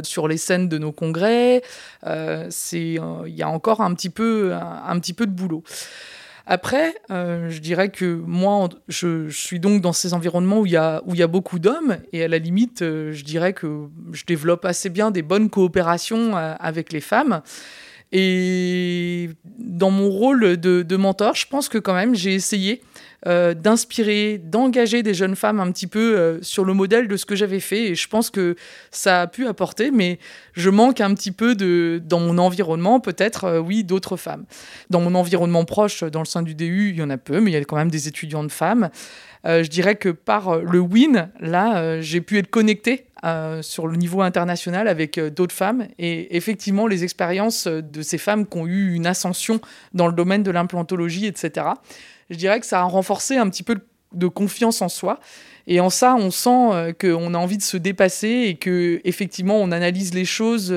sur les scènes de nos congrès, il y a encore un petit peu un, petit peu de boulot. Après, je dirais que moi, je, suis donc dans ces environnements où il y a, où il y a beaucoup d'hommes, et à la limite, je dirais que je développe assez bien des bonnes coopérations avec les femmes. Et dans mon rôle de, mentor, je pense que quand même j'ai essayé d'inspirer, d'engager des jeunes femmes un petit peu sur le modèle de ce que j'avais fait. Et je pense que ça a pu apporter, mais je manque un petit peu de, dans mon environnement, peut-être, oui, d'autres femmes. Dans mon environnement proche, dans le sein du DU, il y en a peu, mais il y a quand même des étudiantes femmes. je dirais que par le WIN, là, j'ai pu être connectée euh, sur le niveau international avec euh, d'autres femmes. Et effectivement, les expériences de ces femmes qui ont eu une ascension dans le domaine de l'implantologie, etc., je dirais que ça a renforcé un petit peu de confiance en soi. Et en ça, on sent euh, qu'on a envie de se dépasser et que effectivement, on analyse les choses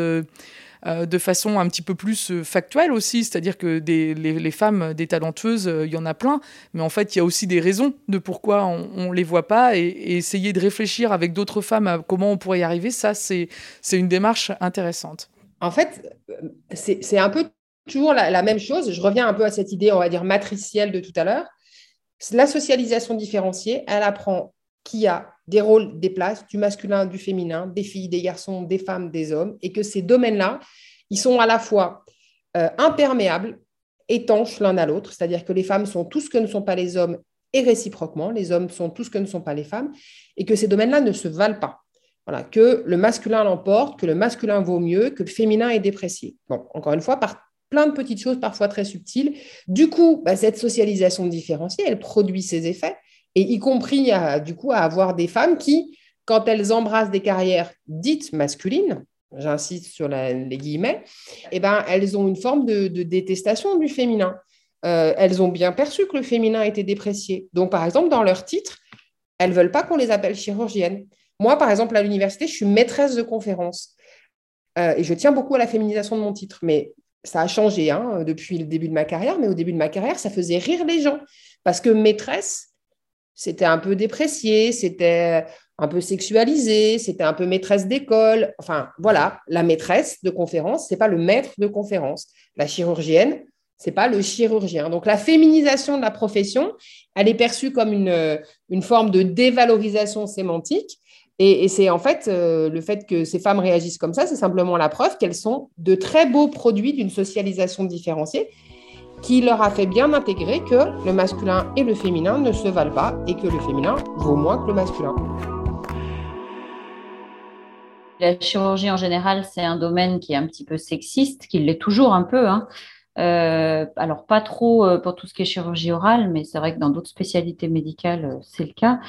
euh, de façon un petit peu plus euh, factuelle aussi, c'est-à-dire que les, femmes, des talentueuses, euh, il y en a plein, mais en fait, il y a aussi des raisons de pourquoi on ne les voit pas, et, essayer de réfléchir avec d'autres femmes à comment on pourrait y arriver, ça, c'est une démarche intéressante. En fait, c'est un peu toujours la, même chose. Je reviens un peu à cette idée, on va dire, matricielle de tout à l'heure. La socialisation différenciée, elle apprend qu'il y a des rôles, des places, du masculin, du féminin, des filles, des garçons, des femmes, des hommes, et que ces domaines-là, ils sont à la fois euh, imperméables, étanches l'un à l'autre, c'est-à-dire que les femmes sont tout ce que ne sont pas les hommes et réciproquement, les hommes sont tout ce que ne sont pas les femmes, et que ces domaines-là ne se valent pas. Voilà, que le masculin l'emporte, que le masculin vaut mieux, que le féminin est déprécié. Bon, encore une fois, par plein de petites choses parfois très subtiles. Du coup, bah, cette socialisation différenciée, elle produit ses effets et y compris à, du coup à avoir des femmes qui, quand elles embrassent des carrières dites masculines, j'insiste sur les guillemets, eh ben, elles ont une forme de, détestation du féminin. Euh, elles ont bien perçu que le féminin était déprécié. Donc, par exemple, dans leur titre, elles ne veulent pas qu'on les appelle chirurgiennes. Moi, par exemple, à l'université, je suis maîtresse de conférence. Euh, et je tiens beaucoup à la féminisation de mon titre. Mais ça a changé hein, depuis le début de ma carrière. Mais au début de ma carrière, ça faisait rire les gens. Parce que maîtresse, c'était un peu déprécié, c'était un peu sexualisé, c'était un peu maîtresse d'école. Enfin, voilà, la maîtresse de conférence, c'est pas le maître de conférence. La chirurgienne, c'est pas le chirurgien. Donc la féminisation de la profession, elle est perçue comme une, une forme de dévalorisation sémantique. Et, c'est en fait euh, le fait que ces femmes réagissent comme ça, c'est simplement la preuve qu'elles sont de très beaux produits d'une socialisation différenciée qui leur a fait bien intégrer que le masculin et le féminin ne se valent pas et que le féminin vaut moins que le masculin. La chirurgie en général, c'est un domaine qui est un petit peu sexiste, qui l'est toujours un peu. Hein. Euh, alors, pas trop euh, pour tout ce qui est chirurgie orale, mais c'est vrai que dans d'autres spécialités médicales, euh, c'est le cas.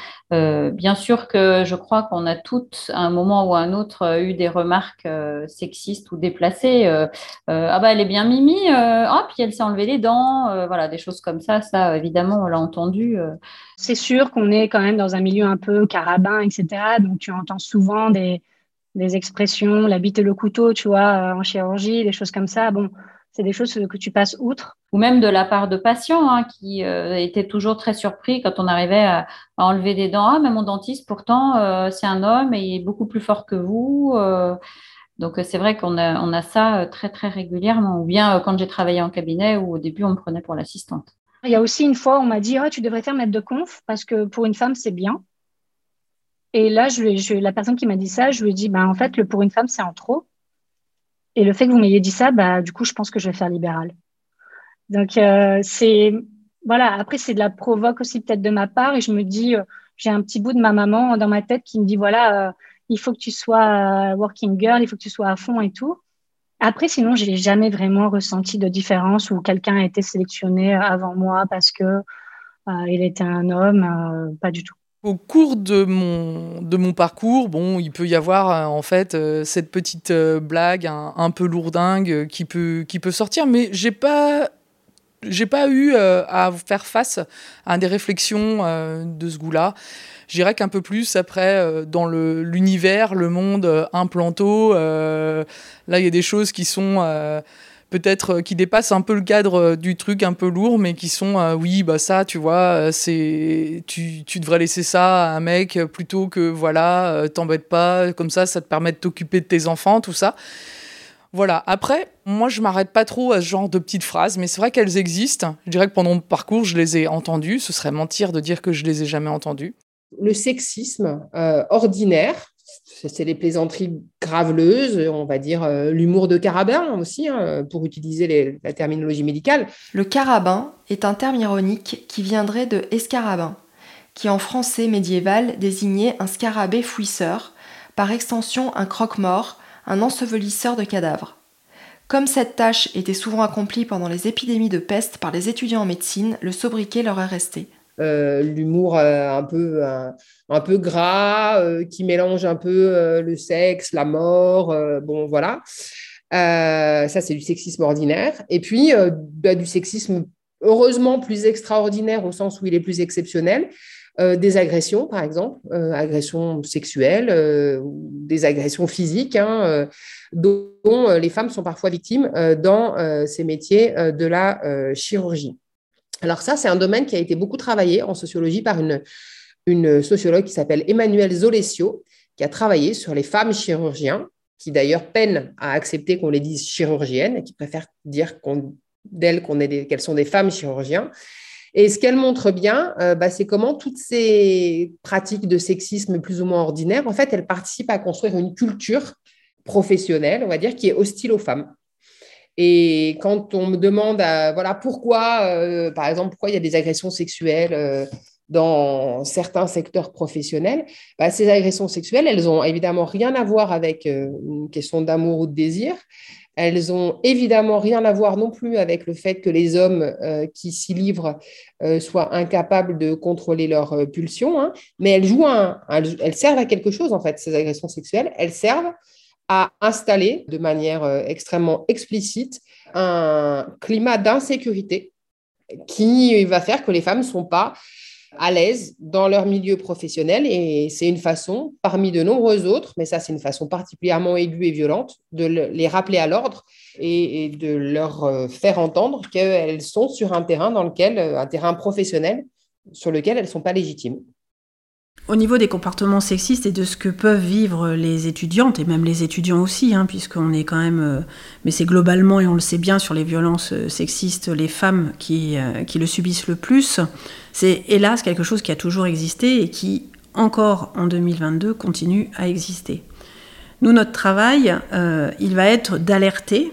bien sûr que je crois qu'on a toutes, à un moment ou à un autre, eu des remarques sexistes ou déplacées. ah bah, elle est bien mimi, ah, puis elle s'est enlevé les dents, voilà, des choses comme ça. Ça, évidemment, on l'a entendu. C'est sûr qu'on est quand même dans un milieu un peu carabin, etc. Donc, tu entends souvent des, des expressions, la bite et le couteau, tu vois, en chirurgie, des choses comme ça. Bon, c'est des choses que tu passes outre. Ou même de la part de patients hein, qui euh, étaient toujours très surpris quand on arrivait à, enlever des dents. Ah, mais mon dentiste, pourtant, euh, c'est un homme et il est beaucoup plus fort que vous. Euh. donc, c'est vrai qu'on a, on a ça très, très régulièrement. Ou bien quand j'ai travaillé en cabinet, où au début, on me prenait pour l'assistante. Il y a aussi une fois, on m'a dit ah, Tu devrais faire maître de conf parce que pour une femme, c'est bien. Et là, je, je, la personne qui m'a dit ça, je lui ai dit ben, En fait, le pour une femme, c'est en trop. Et le fait que vous m'ayez dit ça, bah, du coup, je pense que je vais faire libéral. Donc, euh, c'est. Voilà, après, c'est de la provoque aussi peut-être de ma part. Et je me dis, euh, j'ai un petit bout de ma maman dans ma tête qui me dit voilà, euh, il faut que tu sois working girl, il faut que tu sois à fond et tout. Après, sinon, j'ai jamais vraiment ressenti de différence où quelqu'un a été sélectionné avant moi parce que il était un homme, pas du tout. Au cours de mon, parcours, bon, il peut y avoir euh, en fait euh, cette petite euh, blague un, peu lourdingue qui peut, qui peut sortir, mais j'ai pas pas eu à faire face à des réflexions de ce goût-là. J'irais qu'un peu plus après dans l'univers, le, monde implanto. là, il y a des choses qui sont peut-être euh, qui dépassent un peu le cadre euh, du truc un peu lourd, mais qui sont, euh, oui, bah ça, tu vois, c'est, tu, tu, devrais laisser ça à un mec plutôt que, voilà, t'embête pas, comme ça, ça te permet de t'occuper de tes enfants, tout ça. Voilà. Après, moi, je m'arrête pas trop à ce genre de petites phrases, mais c'est vrai qu'elles existent. Je dirais que pendant mon parcours, je les ai entendues. Ce serait mentir de dire que je les ai jamais entendues. Le sexisme ordinaire, c'est les plaisanteries graveleuses, on va dire l'humour de carabin aussi, hein, pour utiliser la terminologie médicale. Le carabin est un terme ironique qui viendrait de escarabin, qui en français médiéval désignait un scarabée fouisseur, par extension un croque-mort, un ensevelisseur de cadavres. Comme cette tâche était souvent accomplie pendant les épidémies de peste par les étudiants en médecine, le sobriquet leur est resté. Euh, l'humour euh, un peu un, peu gras euh, qui mélange un peu le sexe, la mort, bon voilà. ça c'est du sexisme ordinaire. Et puis bah, du sexisme heureusement plus extraordinaire au sens où il est plus exceptionnel. des agressions, par exemple, agressions sexuelles, des agressions physiques, hein, dont les femmes sont parfois victimes dans ces métiers de la chirurgie. Alors ça, c'est un domaine qui a été beaucoup travaillé en sociologie par une, sociologue qui s'appelle Emmanuelle Zolesio, qui a travaillé sur les femmes chirurgiens, qui d'ailleurs peinent à accepter qu'on les dise chirurgiennes et qui préfèrent dire d'elles qu'elles sont des femmes chirurgiens. Et ce qu'elle montre bien, euh, bah, c'est comment toutes ces pratiques de sexisme plus ou moins ordinaires, en fait, elles participent à construire une culture professionnelle, on va dire, qui est hostile aux femmes. Et quand on me demande, voilà, pourquoi, euh, par exemple, pourquoi il y a des agressions sexuelles euh, dans certains secteurs professionnels, bah, ces agressions sexuelles, elles ont évidemment rien à voir avec euh, une question d'amour ou de désir. Elles ont évidemment rien à voir non plus avec le fait que les hommes qui s'y livrent soient incapables de contrôler leurs pulsions, hein. mais elles jouent elles servent à quelque chose en fait, ces agressions sexuelles. Elles servent à installer de manière euh, extrêmement explicite un climat d'insécurité qui va faire que les femmes ne sont pas à l'aise dans leur milieu professionnel et c'est une façon, parmi de nombreuses autres, mais ça c'est une façon particulièrement aiguë et violente, de les rappeler à l'ordre et, de leur euh, faire entendre qu'elles sont sur un terrain dans lequel, euh, un terrain professionnel sur lequel elles ne sont pas légitimes. Au niveau des comportements sexistes et de ce que peuvent vivre les étudiantes, et même les étudiants aussi, hein, puisqu'on est quand même, euh, mais c'est globalement, et on le sait bien, sur les violences euh, sexistes, les femmes qui, euh, qui le subissent le plus, c'est hélas quelque chose qui a toujours existé et qui, encore en 2022, continue à exister. Nous, notre travail, il va être d'alerter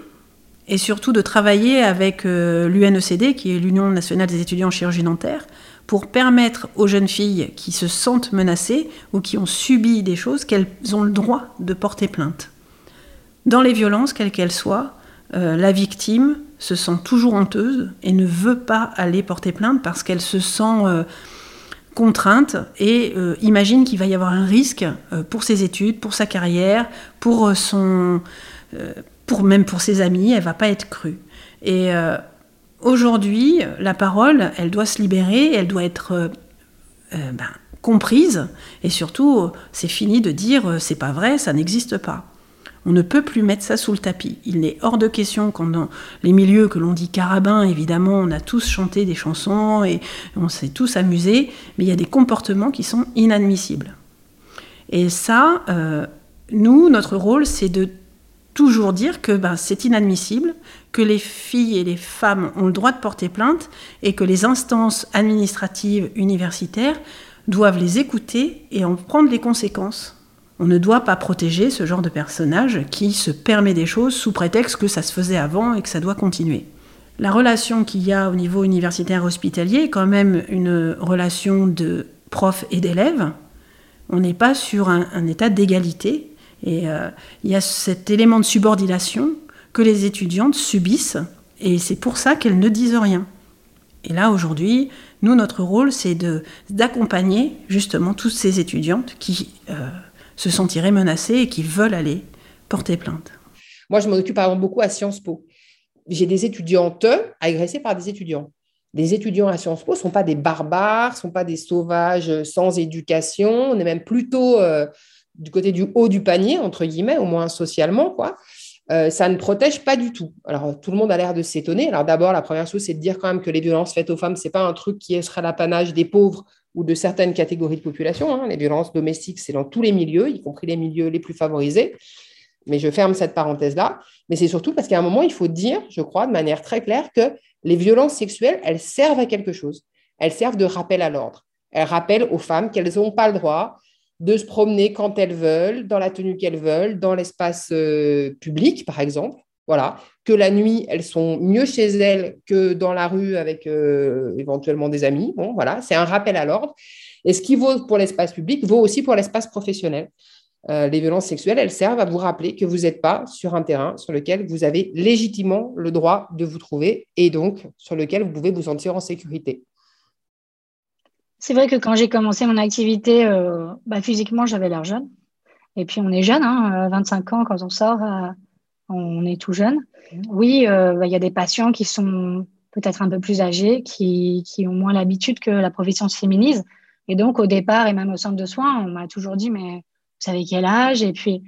et surtout de travailler avec l'UNECD, qui est l'Union nationale des étudiants en chirurgie dentaire, pour permettre aux jeunes filles qui se sentent menacées ou qui ont subi des choses qu'elles ont le droit de porter plainte. Dans les violences, quelles qu'elles soient, euh, la victime se sent toujours honteuse et ne veut pas aller porter plainte parce qu'elle se sent euh, contrainte et euh, imagine qu'il va y avoir un risque pour ses études, pour sa carrière, pour son, pour même pour ses amis, elle va pas être crue. Et Aujourd'hui, la parole, elle doit se libérer, elle doit être euh, euh, ben, comprise, et surtout, c'est fini de dire euh, c'est pas vrai, ça n'existe pas. On ne peut plus mettre ça sous le tapis. Il n'est hors de question quand dans les milieux que l'on dit carabin, évidemment, on a tous chanté des chansons et on s'est tous amusés, mais il y a des comportements qui sont inadmissibles. Et ça, nous, notre rôle, c'est de toujours dire que ben, c'est inadmissible, que les filles et les femmes ont le droit de porter plainte et que les instances administratives universitaires doivent les écouter et en prendre les conséquences. On ne doit pas protéger ce genre de personnage qui se permet des choses sous prétexte que ça se faisait avant et que ça doit continuer. La relation qu'il y a au niveau universitaire hospitalier est quand même une relation de prof et d'élève. On n'est pas sur un état d'égalité, et euh, il y a cet élément de subordination que les étudiantes subissent, et c'est pour ça qu'elles ne disent rien. Et là, aujourd'hui, nous, notre rôle, c'est d'accompagner justement toutes ces étudiantes qui euh, se sentiraient menacées et qui veulent aller porter plainte. Moi, je m'occupe beaucoup à Sciences Po. J'ai des étudiantes agressées par des étudiants. Les étudiants à Sciences Po ne sont pas des barbares, ne sont pas des sauvages sans éducation. On est même plutôt euh, du côté du haut du panier, entre guillemets, au moins socialement, quoi. Euh, ça ne protège pas du tout. Alors, tout le monde a l'air de s'étonner. Alors, d'abord, la première chose, c'est de dire quand même que les violences faites aux femmes, ce n'est pas un truc qui sera l'apanage des pauvres ou de certaines catégories de population. Hein. Les violences domestiques, c'est dans tous les milieux, y compris les milieux les plus favorisés. Mais je ferme cette parenthèse-là. Mais c'est surtout parce qu'à un moment, il faut dire, je crois, de manière très claire, que les violences sexuelles, elles servent à quelque chose. Elles servent de rappel à l'ordre. Elles rappellent aux femmes qu'elles n'ont pas le droit de se promener quand elles veulent, dans la tenue qu'elles veulent, dans l'espace public, par exemple. Voilà, que la nuit, elles sont mieux chez elles que dans la rue avec éventuellement des amis. Voilà, c'est un rappel à l'ordre. Et ce qui vaut pour l'espace public vaut aussi pour l'espace professionnel. Euh, les violences sexuelles, elles servent à vous rappeler que vous n'êtes pas sur un terrain sur lequel vous avez légitimement le droit de vous trouver et donc sur lequel vous pouvez vous sentir en sécurité. C'est vrai que quand j'ai commencé mon activité, euh, bah, physiquement, j'avais l'air jeune. Et puis, on est jeune, hein, 25 ans, quand on sort, euh, on est tout jeune. Oui, bah, il y a des patients qui sont peut-être un peu plus âgés, qui, ont moins l'habitude que la profession se féminise. Et donc, au départ, et même au centre de soins, on m'a toujours dit, mais vous savez quel âge? Et puis,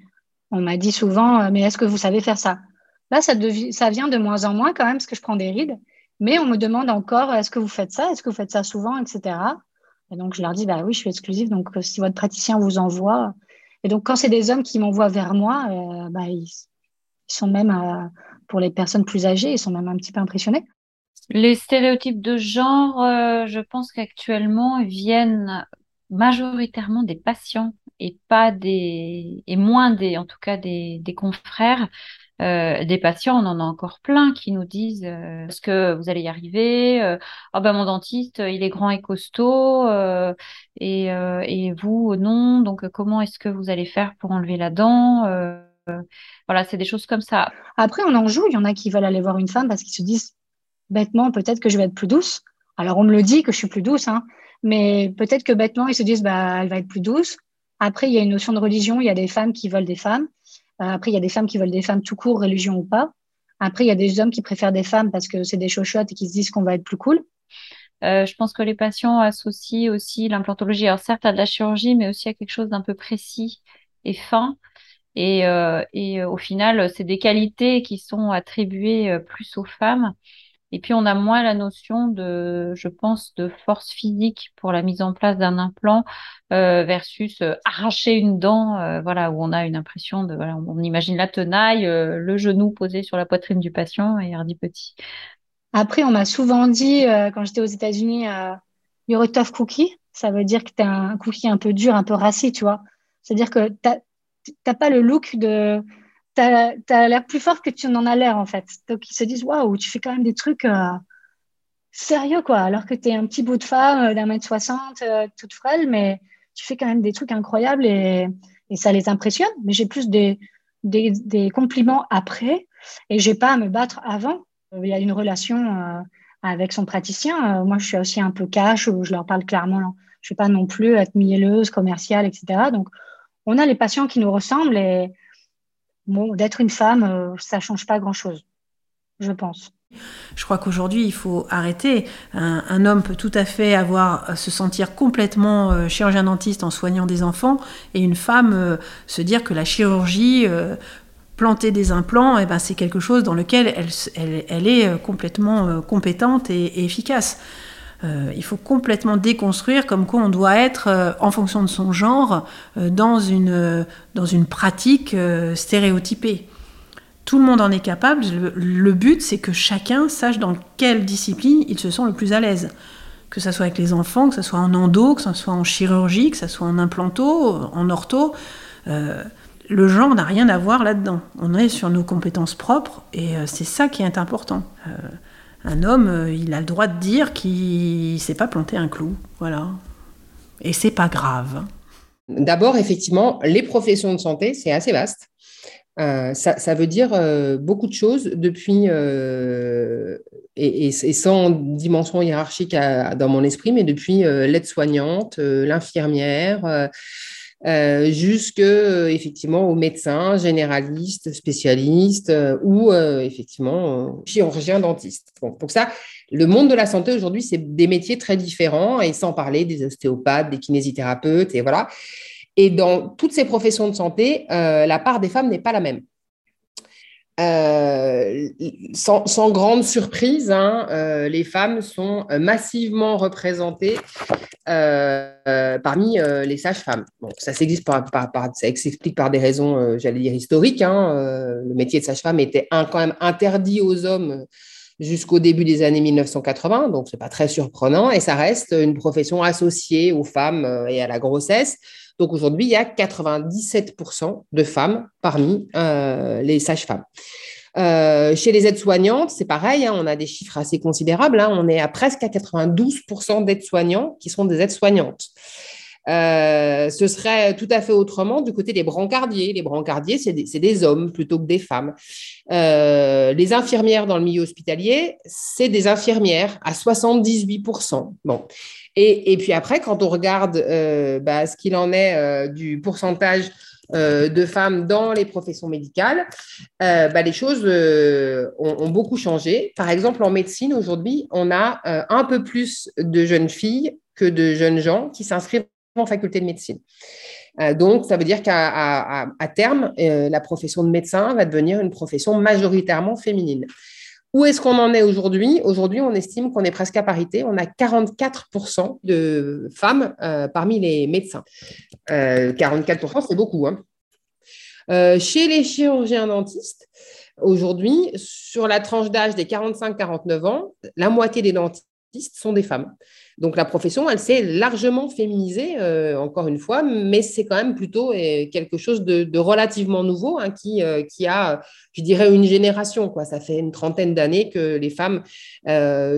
on m'a dit souvent, euh, mais est-ce que vous savez faire ça? Là, ça, ça vient de moins en moins quand même, parce que je prends des rides. Mais on me demande encore, est-ce que vous faites ça? Est-ce que vous faites ça souvent? Etc. Et donc, je leur dis, bah oui, je suis exclusive. Donc, euh, si votre praticien vous envoie. Et donc, quand c'est des hommes qui m'envoient vers moi, euh, bah, ils, sont même, pour les personnes plus âgées, ils sont même un petit peu impressionnés. Les stéréotypes de genre, je pense qu'actuellement, viennent majoritairement des patients et pas des et moins des en tout cas des, des confrères euh, des patients, on en a encore plein qui nous disent euh, est-ce que vous allez y arriver euh, oh ben mon dentiste il est grand et costaud euh, et, euh, et vous non donc comment est-ce que vous allez faire pour enlever la dent voilà c'est des choses comme ça après on en joue il y en a qui veulent aller voir une femme parce qu'ils se disent bêtement peut-être que je vais être plus douce alors on me le dit que je suis plus douce hein mais peut-être que bêtement ils se disent bah elle va être plus douce après, il y a une notion de religion. Il y a des femmes qui veulent des femmes. Euh, après, il y a des femmes qui veulent des femmes tout court, religion ou pas. Après, il y a des hommes qui préfèrent des femmes parce que c'est des chochottes et qui se disent qu'on va être plus cool. Euh, je pense que les patients associent aussi l'implantologie, alors certes à de la chirurgie, mais aussi à quelque chose d'un peu précis et fin. Et, euh, et au final, c'est des qualités qui sont attribuées plus aux femmes. Et puis, on a moins la notion de, je pense, de force physique pour la mise en place d'un implant euh, versus euh, arracher une dent, euh, voilà, où on a une impression de, voilà, on imagine la tenaille, le genou posé sur la poitrine du patient et hardi petit. Après, on m'a souvent dit, quand j'étais aux États-Unis, you're a tough cookie. Ça veut dire que tu un cookie un peu dur, un peu rassis, tu vois. C'est-à-dire que tu n'as pas le look de tu as, l'air plus fort que tu n'en as l'air, en fait. Donc, ils se disent, waouh, tu fais quand même des trucs euh, sérieux, quoi. Alors que tu es un petit bout de femme euh, d'un mètre soixante, euh, toute frêle, mais tu fais quand même des trucs incroyables et, et ça les impressionne. Mais j'ai plus des, des, des, compliments après et j'ai pas à me battre avant. Il y a une relation avec son praticien. moi, je suis aussi un peu cash, je leur parle clairement. Je ne vais pas non plus être mielleuse, commerciale, etc. Donc, on a les patients qui nous ressemblent et bon, d'être une femme, euh, ça change pas grand-chose, je pense. Je crois qu'aujourd'hui, il faut arrêter. Un, homme peut tout à fait avoir se sentir complètement euh, chirurgien dentiste en soignant des enfants, et une femme euh, se dire que la chirurgie, planter des implants, eh ben, c'est quelque chose dans lequel elle, est complètement compétente et efficace. Euh, il faut complètement déconstruire comme quoi on doit être, euh, en fonction de son genre, euh, dans, une, dans une pratique stéréotypée. Tout le monde en est capable. Le, but, c'est que chacun sache dans quelle discipline il se sent le plus à l'aise. Que ce soit avec les enfants, que ce soit en endo, que ce soit en chirurgie, que ce soit en implanto, en ortho. le genre n'a rien à voir là-dedans. On est sur nos compétences propres et c'est ça qui est important un homme, euh, il a le droit de dire qu'il ne sait pas planter un clou. Voilà. Et c'est pas grave. D'abord, effectivement, les professions de santé, c'est assez vaste. Euh, ça, veut dire euh, beaucoup de choses depuis, et, sans dimension hiérarchique dans mon esprit, mais depuis l'aide-soignante, l'infirmière, euh, jusque euh, effectivement aux médecins généralistes, spécialistes euh, ou effectivement chirurgiens dentistes. donc ça, le monde de la santé aujourd'hui, c'est des métiers très différents et sans parler des ostéopathes, des kinésithérapeutes et voilà. Et dans toutes ces professions de santé, la part des femmes n'est pas la même. Euh, sans, grande surprise, hein, euh, les femmes sont massivement représentées euh, parmi les sages-femmes. Ça s'explique par, des raisons, j'allais dire, historiques. Hein. le métier de sage-femme était quand même interdit aux hommes jusqu'au début des années 1980, donc ce n'est pas très surprenant, et ça reste une profession associée aux femmes et à la grossesse. Donc aujourd'hui, il y a 97% de femmes parmi les sages-femmes. chez les aides-soignantes, c'est pareil, hein, on a des chiffres assez considérables. Hein. on est à presque à 92% d'aides-soignants qui sont des aides-soignantes. Euh, ce serait tout à fait autrement du côté des brancardiers. Les brancardiers, c'est des, hommes plutôt que des femmes. Euh, les infirmières dans le milieu hospitalier, c'est des infirmières à 78%. Bon. Et, puis après, quand on regarde euh, bah, ce qu'il en est du pourcentage de femmes dans les professions médicales, bah, les choses ont, beaucoup changé. Par exemple, en médecine, aujourd'hui, on a un peu plus de jeunes filles que de jeunes gens qui s'inscrivent faculté de médecine. Euh, donc, ça veut dire qu'à terme, euh, la profession de médecin va devenir une profession majoritairement féminine. Où est-ce qu'on en est aujourd'hui? Aujourd'hui, on estime qu'on est presque à parité. On a 44% de femmes euh, parmi les médecins. 44%, c'est beaucoup. Hein. chez les chirurgiens dentistes, aujourd'hui, sur la tranche d'âge des 45-49 ans, la moitié des dentistes sont des femmes. Donc la profession, elle s'est largement féminisée, euh, encore une fois, mais c'est quand même plutôt euh, quelque chose de, relativement nouveau hein, qui, euh, qui a, je dirais, une génération. Quoi. Ça fait une trentaine d'années que les femmes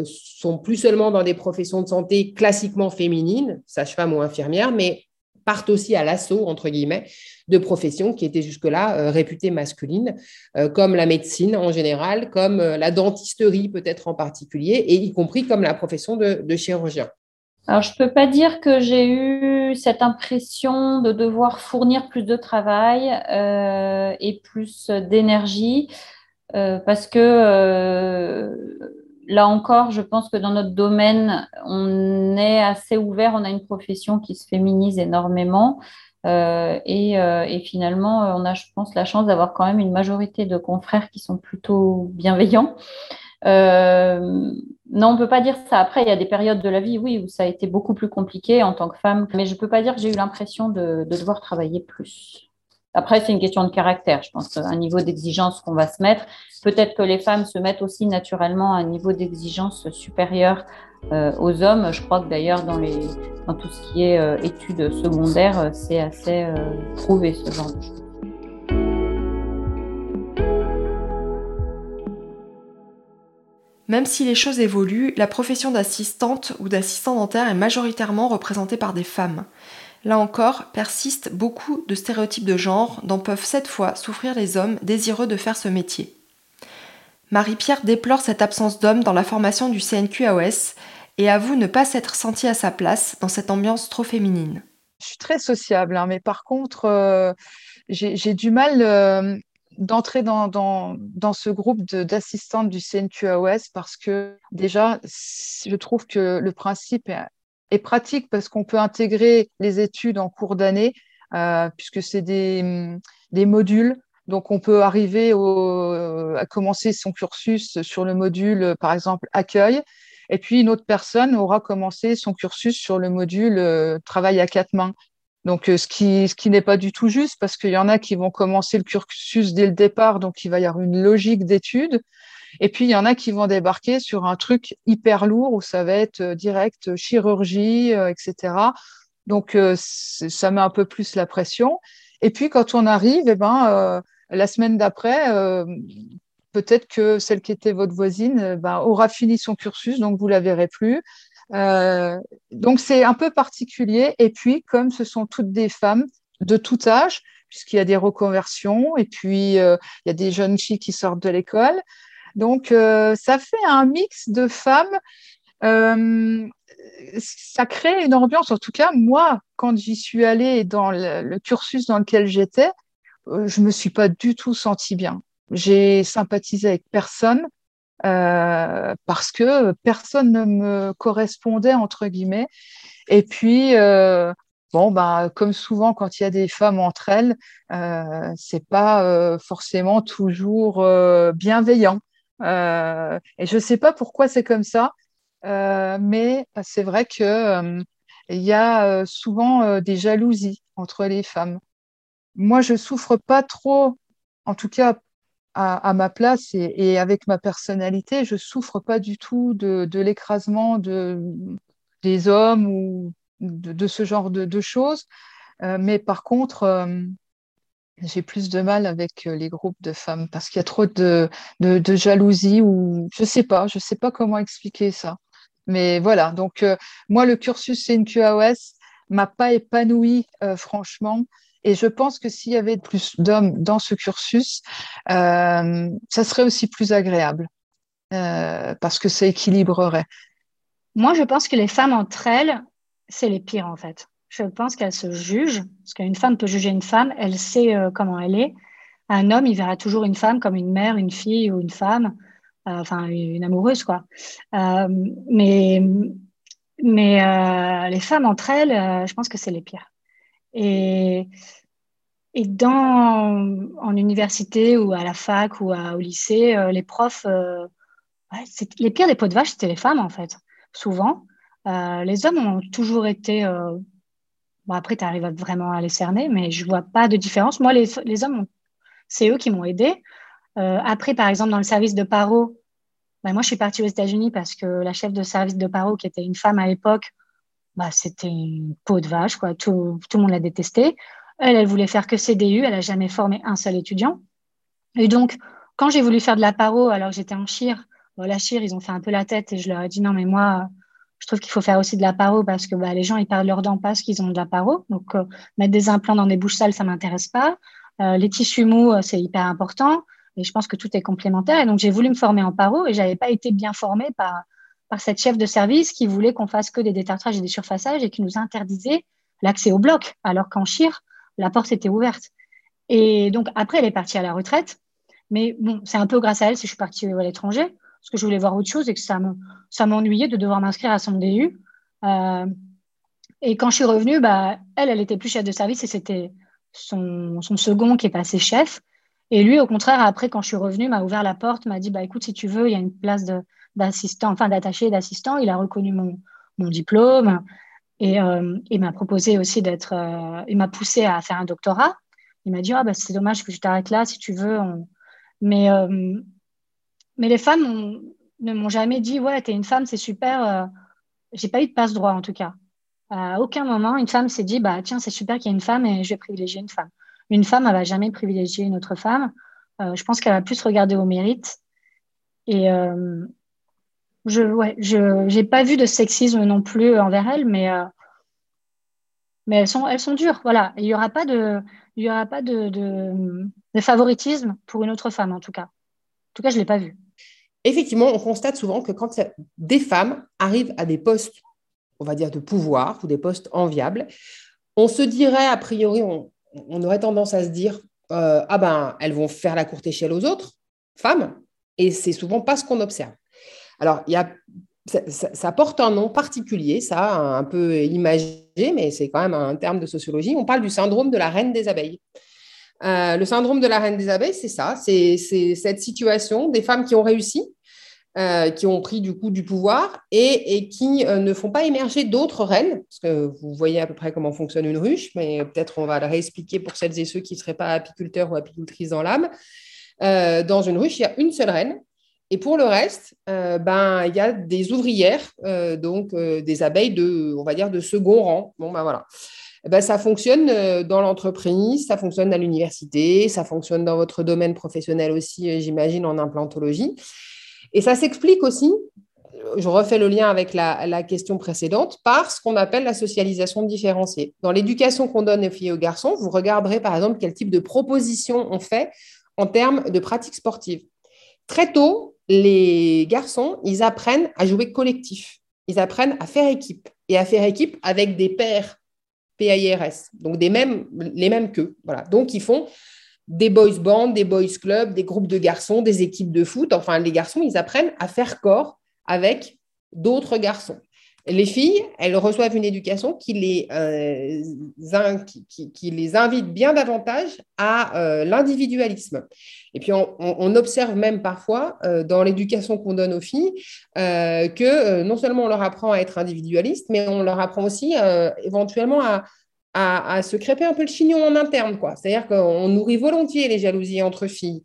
sont plus seulement dans des professions de santé classiquement féminines, sage-femme ou infirmière, mais partent aussi à l'assaut, entre guillemets, de professions qui étaient jusque-là euh, réputées masculines, euh, comme la médecine en général, comme euh, la dentisterie peut-être en particulier, et y compris comme la profession de, chirurgien. Alors, je ne peux pas dire que j'ai eu cette impression de devoir fournir plus de travail et plus d'énergie, parce que là encore, je pense que dans notre domaine, on est assez ouvert, on a une profession qui se féminise énormément. Euh, euh, et, finalement, on a, je pense, la chance d'avoir quand même une majorité de confrères qui sont plutôt bienveillants. Euh, non, on ne peut pas dire ça. Après, il y a des périodes de la vie, oui, où ça a été beaucoup plus compliqué en tant que femme, mais je ne peux pas dire que j'ai eu l'impression de, devoir travailler plus. Après, c'est une question de caractère, je pense, un niveau d'exigence qu'on va se mettre. Peut-être que les femmes se mettent aussi naturellement à un niveau d'exigence supérieur euh, aux hommes. Je crois que d'ailleurs, dans, dans tout ce qui est euh, études secondaires, euh, c'est assez prouvé ce genre de choses. Même si les choses évoluent, la profession d'assistante ou d'assistant dentaire est majoritairement représentée par des femmes. Là encore, persistent beaucoup de stéréotypes de genre dont peuvent cette fois souffrir les hommes désireux de faire ce métier. Marie-Pierre déplore cette absence d'hommes dans la formation du CNQAOS et avoue ne pas s'être sentie à sa place dans cette ambiance trop féminine. Je suis très sociable, hein, mais par contre, euh, j'ai du mal euh, d'entrer dans, dans, ce groupe d'assistantes du CNQAOS parce que déjà, je trouve que le principe est pratique parce qu'on peut intégrer les études en cours d'année, euh, puisque c'est des, des, modules. Donc, on peut arriver à commencer son cursus sur le module, par exemple, accueil. Et puis, une autre personne aura commencé son cursus sur le module euh, travail à quatre mains. Donc, euh, ce qui, ce qui n'est pas du tout juste, parce qu'il y en a qui vont commencer le cursus dès le départ, donc il va y avoir une logique d'études. Et puis, il y en a qui vont débarquer sur un truc hyper lourd où ça va être euh, direct euh, chirurgie, euh, etc. Donc, ça met un peu plus la pression. Et puis, quand on arrive, eh ben, la semaine d'après, peut-être que celle qui était votre voisine ben, aura fini son cursus, donc vous la verrez plus. donc, c'est un peu particulier. Et puis, comme ce sont toutes des femmes de tout âge, puisqu'il y a des reconversions, et puis il y a des jeunes filles qui sortent de l'école, donc, euh, ça fait un mix de femmes. Euh, ça crée une ambiance. En tout cas, moi, quand j'y suis allée dans le, cursus dans lequel j'étais, euh, je me suis pas du tout sentie bien. J'ai sympathisé avec personne parce que personne ne me correspondait entre guillemets. Et puis, bon, bah, comme souvent quand il y a des femmes entre elles, euh, c'est pas forcément toujours bienveillant. Euh, et je ne sais pas pourquoi c'est comme ça, euh, mais c'est vrai qu'il euh, y a souvent des jalousies entre les femmes. Moi, je souffre pas trop, en tout cas à, ma place et, avec ma personnalité, je souffre pas du tout de, l'écrasement de, des hommes ou de, ce genre de, choses. mais par contre, j'ai plus de mal avec les groupes de femmes parce qu'il y a trop de, jalousie ou je sais pas, je sais pas comment expliquer ça. Mais voilà, donc moi, le cursus CNQAOS m'a pas épanoui, franchement. Et je pense que s'il y avait plus d'hommes dans ce cursus, euh, ça serait aussi plus agréable euh, parce que ça équilibrerait. Moi, je pense que les femmes entre elles, c'est les pires en fait. Je pense qu'elles se jugent, parce qu'une femme peut juger une femme, elle sait euh, comment elle est. Un homme, il verra toujours une femme comme une mère, une fille ou une femme, enfin une amoureuse quoi. mais mais les femmes entre elles, je pense que c'est les pires. Et, et dans, en université ou à la fac ou au lycée, euh, les profs, euh, les pires des pots de vache, c'était les femmes en fait, souvent. Euh, les hommes ont toujours été. Après, tu arrives vraiment à les cerner, mais je vois pas de différence. Moi, les, hommes, c'est eux qui m'ont aidé. après, par exemple, dans le service de paro, ben, moi, je suis partie aux États-Unis parce que la chef de service de paro, qui était une femme à l'époque, bah, c'était une peau de vache, quoi. Tout, le monde l'a détesté. Elle, elle voulait faire que CDU, elle n'a jamais formé un seul étudiant. Et donc, quand j'ai voulu faire de la paro, alors j'étais en chire, la chire, ils ont fait un peu la tête et je leur ai dit non, mais moi, je trouve qu'il faut faire aussi de la paro parce que bah, les gens, ils perdent leurs dents parce qu'ils ont de la paro. Donc, euh, mettre des implants dans des bouches sales, ça m'intéresse pas. Euh, les tissus mous, euh, c'est hyper important. Et je pense que tout est complémentaire. Et donc, j'ai voulu me former en paro et j'avais pas été bien formée par, par cette chef de service qui voulait qu'on fasse que des détartrages et des surfaçages et qui nous interdisait l'accès au bloc, alors qu'en chire, la porte était ouverte. Et donc, après, elle est partie à la retraite. Mais bon, c'est un peu grâce à elle si je suis partie à l'étranger, parce que je voulais voir autre chose et que ça m'ennuyait de devoir m'inscrire à son DU. Euh, et quand je suis revenue, bah, elle, elle était plus chef de service et c'était son, son, second qui est passé chef. Et lui, au contraire, après, quand je suis revenue, m'a ouvert la porte, m'a dit, bah, écoute, si tu veux, il y a une place d'assistant, enfin d'attaché d'assistant. Il a reconnu mon, mon diplôme et euh, il m'a proposé aussi d'être. Euh, il m'a poussé à faire un doctorat. Il m'a dit ah, bah, c'est dommage que je t'arrête là si tu veux. Mais, mais les femmes ne m'ont jamais dit ouais, t'es une femme, c'est super. J'ai pas eu de passe droit en tout cas. À aucun moment, une femme s'est dit bah tiens, c'est super qu'il y ait une femme et je vais privilégier une femme. Une femme, elle va jamais privilégier une autre femme. je pense qu'elle va plus regarder au mérite. Et, je ouais, je pas vu de sexisme non plus envers elles, mais euh, mais elles sont elles sont dures. Voilà, il y aura pas de y aura pas de, de, favoritisme pour une autre femme en tout cas. En tout cas, je l'ai pas vu. Effectivement, on constate souvent que quand des femmes arrivent à des postes, on va dire de pouvoir ou des postes enviables, on se dirait a priori, on, aurait tendance à se dire euh, ah ben elles vont faire la courte échelle aux autres femmes, et c'est souvent pas ce qu'on observe. Alors, il y a, ça, porte un nom particulier, ça, un peu imagé, mais c'est quand même un terme de sociologie. On parle du syndrome de la reine des abeilles. Euh, le syndrome de la reine des abeilles, c'est ça, c'est cette situation des femmes qui ont réussi, euh, qui ont pris du coup du pouvoir et, qui euh, ne font pas émerger d'autres reines, parce que vous voyez à peu près comment fonctionne une ruche, mais peut-être on va le réexpliquer pour celles et ceux qui ne seraient pas apiculteurs ou apicultrices dans l'âme. dans une ruche, il y a une seule reine et pour le reste, ben, il y a des ouvrières, donc des abeilles de, on va dire, de second rang. Bon, ben voilà. Eh ben, ça fonctionne dans l'entreprise, ça fonctionne à l'université, ça fonctionne dans votre domaine professionnel aussi, j'imagine, en implantologie. Et ça s'explique aussi, je refais le lien avec la, la, question précédente, par ce qu'on appelle la socialisation différenciée. Dans l'éducation qu'on donne aux filles et aux garçons, vous regarderez par exemple quel type de propositions on fait en termes de pratiques sportives. Très tôt, les garçons, ils apprennent à jouer collectif. Ils apprennent à faire équipe et à faire équipe avec des pairs PAIRS, donc des mêmes, les mêmes qu'eux. Voilà. Donc, ils font des boys bands, des boys clubs, des groupes de garçons, des équipes de foot. Enfin, les garçons, ils apprennent à faire corps avec d'autres garçons. Les filles, elles reçoivent une éducation qui les, euh, qui, les invite bien davantage à euh, l'individualisme. Et puis, on, observe même parfois euh, dans l'éducation qu'on donne aux filles que non seulement on leur apprend à être individualiste, mais on leur apprend aussi éventuellement à, à, se crêper un peu le chignon en interne. C'est-à-dire qu'on nourrit volontiers les jalousies entre filles.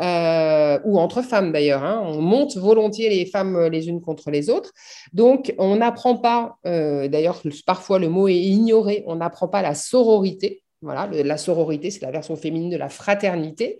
Ou entre femmes d'ailleurs. Hein. On monte volontiers les femmes les unes contre les autres. Donc, on n'apprend pas, d'ailleurs, parfois le mot est ignoré, on n'apprend pas la sororité. Voilà, la sororité, c'est la version féminine de la fraternité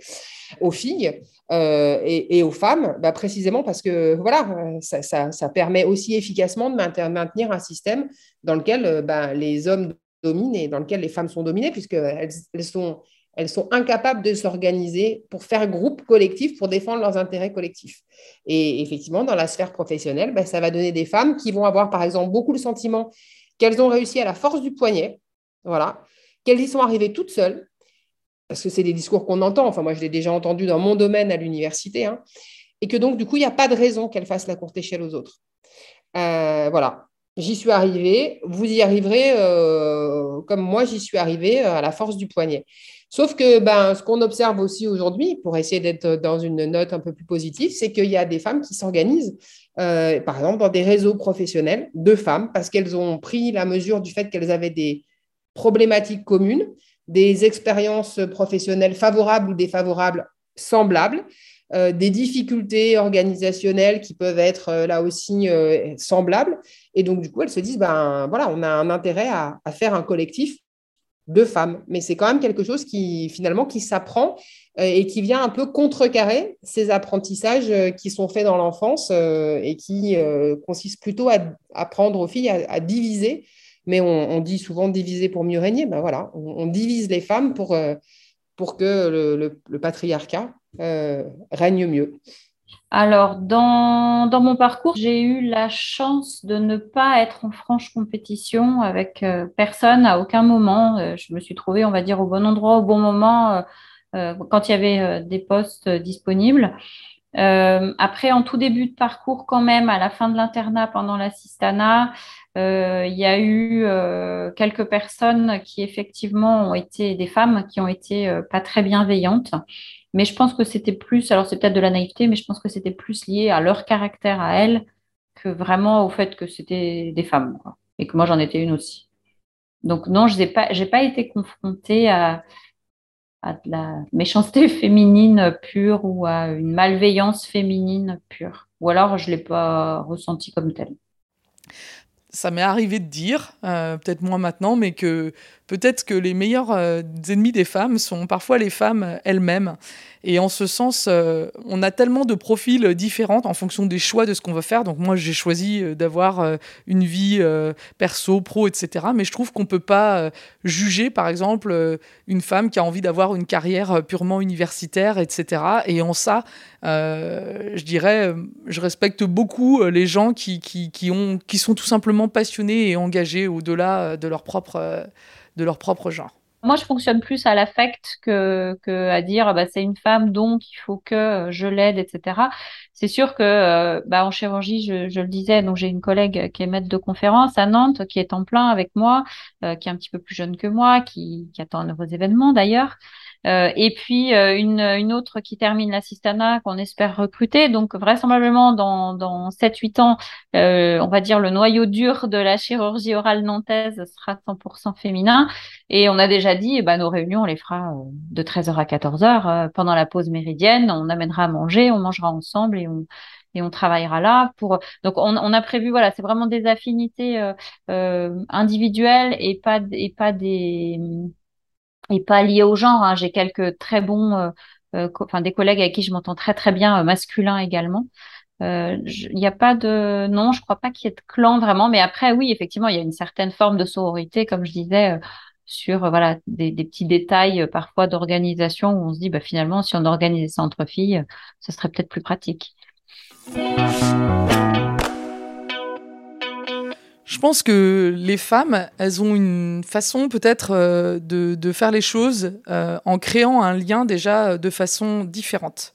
aux filles euh, et, aux femmes, bah, précisément parce que voilà, ça, permet aussi efficacement de maintenir un système dans lequel euh, bah, les hommes dominent et dans lequel les femmes sont dominées, puisqu'elles elles sont, elles sont incapables de s'organiser pour faire groupe collectif, pour défendre leurs intérêts collectifs. Et effectivement, dans la sphère professionnelle, bah, ça va donner des femmes qui vont avoir, par exemple, beaucoup le sentiment qu'elles ont réussi à la force du poignet, voilà, qu'elles y sont arrivées toutes seules, parce que c'est des discours qu'on entend, enfin moi je l'ai déjà entendu dans mon domaine à l'université, hein, et que donc du coup il n'y a pas de raison qu'elles fassent la courte échelle aux autres. Euh, voilà, j'y suis arrivée, vous y arriverez euh, comme moi j'y suis arrivée euh, à la force du poignet. Sauf que ben, ce qu'on observe aussi aujourd'hui, pour essayer d'être dans une note un peu plus positive, c'est qu'il y a des femmes qui s'organisent, par exemple dans des réseaux professionnels de femmes, parce qu'elles ont pris la mesure du fait qu'elles avaient des problématiques communes, des expériences professionnelles favorables ou défavorables semblables, euh, des difficultés organisationnelles qui peuvent être euh, là aussi euh, semblables. Et donc, du coup, elles se disent, ben voilà, on a un intérêt à, faire un collectif de femmes. Mais c'est quand même quelque chose qui, finalement, qui s'apprend et qui vient un peu contrecarrer ces apprentissages qui sont faits dans l'enfance et qui consistent plutôt à apprendre aux filles à diviser mais on, dit souvent diviser pour mieux régner. Ben voilà, on, divise les femmes pour, euh, que le, patriarcat euh, règne mieux. Alors, dans, mon parcours, j'ai eu la chance de ne pas être en franche compétition avec euh, personne à aucun moment. je me suis trouvée, on va dire, au bon endroit, au bon moment, quand il y avait des postes disponibles. après, en tout début de parcours, quand même, à la fin de l'internat, pendant l'assistanat, euh, il y a eu euh, quelques personnes qui effectivement ont été des femmes qui ont été euh, pas très bienveillantes. Mais je pense que c'était plus, alors c'est peut-être de la naïveté, mais je pense que c'était plus lié à leur caractère à elles que vraiment au fait que c'était des femmes. Et que moi j'en étais une aussi. Donc non, je n'ai pas, été confrontée à, de la méchanceté féminine pure ou à une malveillance féminine pure. Ou alors je ne l'ai pas ressenti comme telle ça m'est arrivé de dire, euh, peut-être moins maintenant, mais que peut-être que les meilleurs euh, ennemis des femmes sont parfois les femmes elles-mêmes. Et en ce sens, euh, on a tellement de profils différents en fonction des choix de ce qu'on veut faire. Donc moi, j'ai choisi euh, d'avoir euh, une vie perso, pro, etc. Mais je trouve qu'on ne peut pas juger, par exemple, une femme qui a envie d'avoir une carrière purement universitaire, etc. Et en ça, je dirais, je respecte beaucoup les gens qui sont tout simplement passionnés et engagés au-delà de leur propre, de leur propre genre. Moi, je fonctionne plus à l'affect que, à dire ah bah, c'est une femme donc il faut que je l'aide, etc. C'est sûr que euh, bah, en chirurgie, je, le disais, donc j'ai une collègue qui est maître de conférence à Nantes, qui est en plein avec moi, euh, qui est un petit peu plus jeune que moi, qui, qui attend un nouveau événement d'ailleurs. Euh, et puis euh, une, une, autre qui termine l'assistana qu'on espère recruter. Donc vraisemblablement dans, dans 7-8 ans, euh, on va dire le noyau dur de la chirurgie orale nantaise sera 100% féminin. Et on a déjà dit, eh ben, nos réunions, on les fera de 13h à 14h pendant la pause méridienne. On amènera à manger, on mangera ensemble et on et on travaillera là pour donc on, on a prévu voilà c'est vraiment des affinités euh, individuelles et pas et pas des et pas lié au genre. Hein. J'ai quelques très bons, euh, euh, enfin des collègues avec qui je m'entends très très bien, euh, masculins également. Il n'y a pas de, non, je crois pas qu'il y ait de clan vraiment, mais après oui, effectivement, il y a une certaine forme de sororité, comme je disais, sur voilà des, petits détails parfois d'organisation où on se dit bah finalement si on organisait ça entre filles, ce serait peut-être plus pratique. Je pense que les femmes, elles ont une façon peut-être euh, de, faire les choses euh, en créant un lien déjà de façon différente.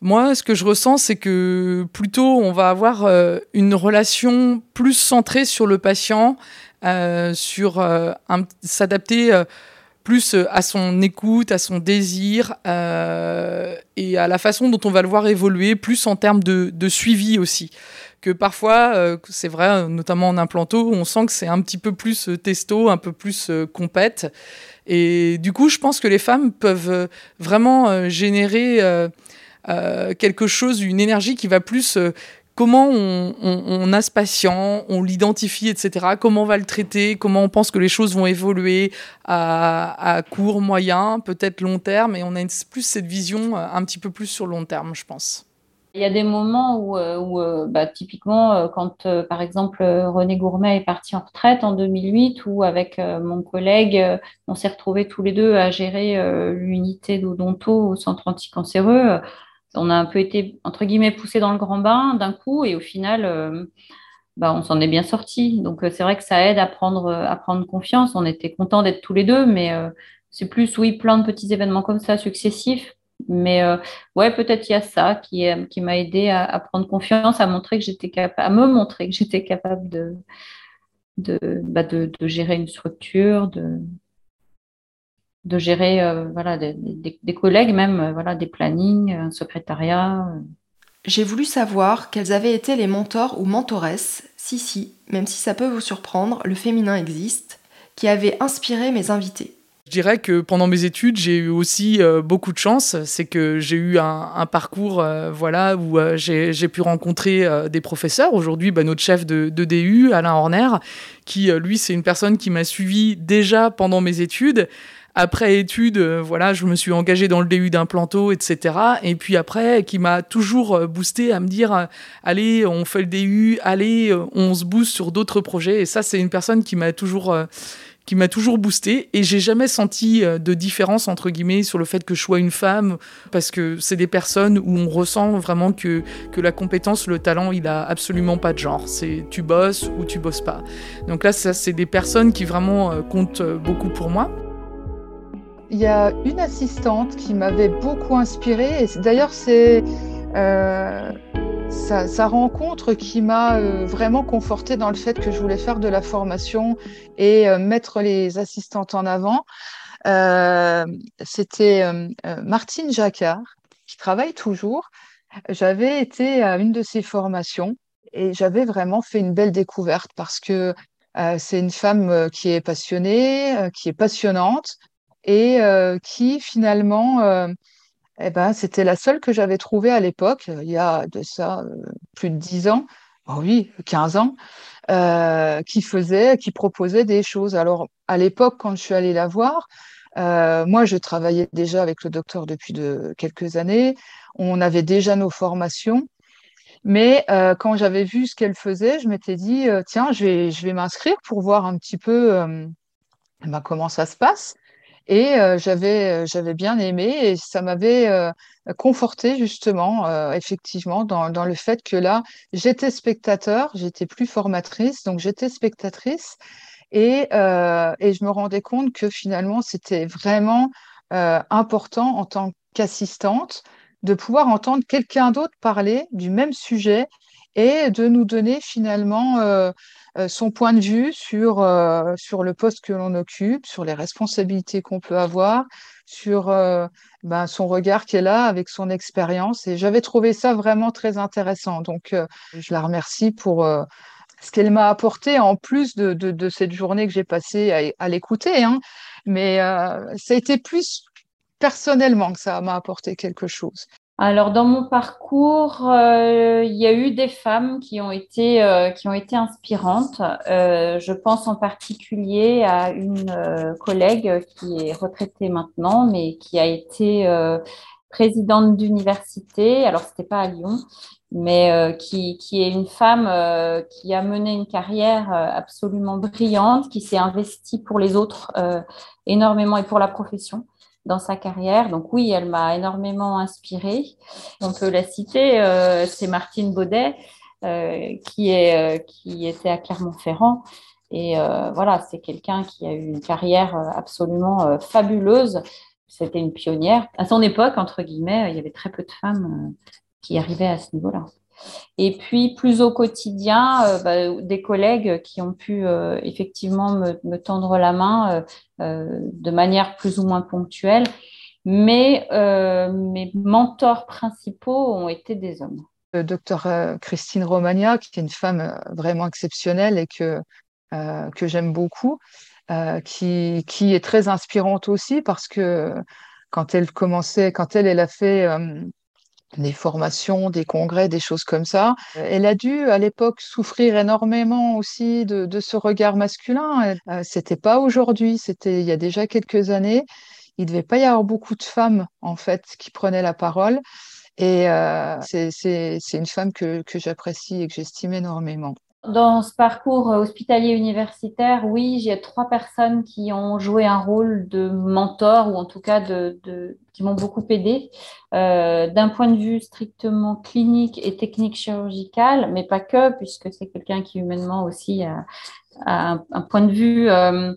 Moi, ce que je ressens, c'est que plutôt on va avoir euh, une relation plus centrée sur le patient, sur s'adapter plus à son écoute, à son désir et à la façon dont on va le voir évoluer, plus en termes de, de suivi aussi que parfois, c'est vrai, notamment en implanto, on sent que c'est un petit peu plus testo, un peu plus compète. Et du coup, je pense que les femmes peuvent vraiment générer quelque chose, une énergie qui va plus comment on, a ce patient, on l'identifie, etc. Comment on va le traiter, comment on pense que les choses vont évoluer à, court, moyen, peut-être long terme. Et on a plus cette vision euh, un petit peu plus sur long terme, je pense. Il y a des moments où, euh, euh, bah, typiquement, quand par exemple René Gourmet est parti en retraite en 2008, où avec mon collègue, on s'est retrouvés tous les deux à gérer l'unité d'Odonto au centre anticancéreux on a un peu été, entre guillemets, poussé dans le grand bain d'un coup et au final, euh, bah, on s'en est bien sorti. Donc, euh, c'est vrai que ça aide à prendre, à prendre confiance. On était contents d'être tous les deux, mais euh, c'est plus, oui, plein de petits événements comme ça, successifs. Mais ouais, peut-être il y a ça qui, qui m'a aidé à, prendre confiance, à montrer que j'étais capable, à me montrer que j'étais capable de, de, bah, de, gérer une structure, de, de gérer euh, voilà, des, collègues, même euh, voilà, des plannings, un secrétariat. Euh. J'ai voulu savoir quels avaient été les mentors ou mentoresses, si si, même si ça peut vous surprendre, le féminin existe, qui avaient inspiré mes invités. Je dirais que pendant mes études, j'ai eu aussi beaucoup de chance. C'est que j'ai eu un, parcours voilà, où j'ai pu rencontrer des professeurs. Aujourd'hui, bah, notre chef de, DU, Alain Horner, qui, lui, c'est une personne qui m'a suivi déjà pendant mes études. Après études, euh, voilà, je me suis engagée dans le DU d'implanto, etc. Et puis après, qui m'a toujours euh, boosté à me dire, euh, allez, on fait le DU, allez, on se booste sur d'autres projets. Et ça, c'est une personne qui m'a toujours qui m'a toujours boosté et j'ai jamais senti de différence entre guillemets sur le fait que je sois une femme parce que c'est des personnes où on ressent vraiment que, que la compétence, le talent, il a absolument pas de genre. C'est tu bosses ou tu bosses pas. Donc là, ça, c'est des personnes qui vraiment comptent beaucoup pour moi. Il y a une assistante qui m'avait beaucoup inspirée. Et d'ailleurs, c'est euh, sa, rencontre qui m'a euh, vraiment confortée dans le fait que je voulais faire de la formation et euh, mettre les assistantes en avant. C'était Martine Jacquard, qui travaille toujours. J'avais été à une de ses formations et j'avais vraiment fait une belle découverte parce que c'est une femme qui est passionnée, qui est passionnante, et euh, qui finalement, euh, eh ben, c'était la seule que j'avais trouvée à l'époque, il y a de ça euh, plus de 10 ans, oh oui, 15 ans, qui faisait, qui proposait des choses. Alors, à l'époque, quand je suis allée la voir, moi, je travaillais déjà avec le docteur depuis de quelques années. On avait déjà nos formations. Mais quand j'avais vu ce qu'elle faisait, je m'étais dit, tiens, je vais, je vais m'inscrire pour voir un petit peu ben, comment ça se passe. Et euh, j'avais, euh, j'avais bien aimé et ça m'avait euh, conforté justement, effectivement, dans, dans, le fait que là, j'étais spectateur, j'étais plus formatrice, donc j'étais spectatrice. Et, et je me rendais compte que finalement, c'était vraiment important en tant qu'assistante de pouvoir entendre quelqu'un d'autre parler du même sujet et de nous donner finalement son point de vue sur, euh, sur le poste que l'on occupe, sur les responsabilités qu'on peut avoir, sur euh, ben, son regard qu'elle a avec son expérience. Et j'avais trouvé ça vraiment très intéressant. Donc, je la remercie pour ce qu'elle m'a apporté en plus de, de, cette journée que j'ai passée à, l'écouter. Hein. Mais ça a été plus personnellement que ça m'a apporté quelque chose. Alors, dans mon parcours, euh, il y a eu des femmes qui ont été, euh, qui ont été inspirantes. Euh, je pense en particulier à une collègue qui est retraitée maintenant, mais qui a été présidente d'université. Alors, ce n'était pas à Lyon, mais qui, qui, est une femme qui a mené une carrière absolument brillante, qui s'est investie pour les autres énormément et pour la profession dans sa carrière. Donc oui, elle m'a énormément inspirée. On peut la citer, euh, c'est Martine Baudet, euh, qui, est, euh, qui était à Clermont-Ferrand. Et voilà, c'est quelqu'un qui a eu une carrière absolument fabuleuse. C'était une pionnière. À son époque, entre guillemets, il y avait très peu de femmes qui arrivaient à ce niveau-là. Et puis, plus au quotidien, euh, bah, des collègues qui ont pu euh, effectivement me, tendre la main euh, de manière plus ou moins ponctuelle. Mais mes mentors principaux ont été des hommes. le docteur Christine Romagna, qui est une femme vraiment exceptionnelle et que, que j'aime beaucoup, qui, qui est très inspirante aussi parce que quand elle commençait, quand elle, elle a fait des formations, des congrès, des choses comme ça. Elle a dû à l'époque souffrir énormément aussi de, de ce regard masculin. Euh, c'était pas aujourd'hui, c'était il y a déjà quelques années. Il devait pas y avoir beaucoup de femmes en fait qui prenaient la parole. Et euh, c'est une femme que, que j'apprécie et que j'estime énormément. Dans ce parcours hospitalier universitaire, oui, j'ai trois personnes qui ont joué un rôle de mentor ou en tout cas de, qui m'ont beaucoup aidé. Euh, d'un point de vue strictement clinique et technique chirurgical, mais pas que, puisque c'est quelqu'un qui humainement aussi a, a un, point de vue euh,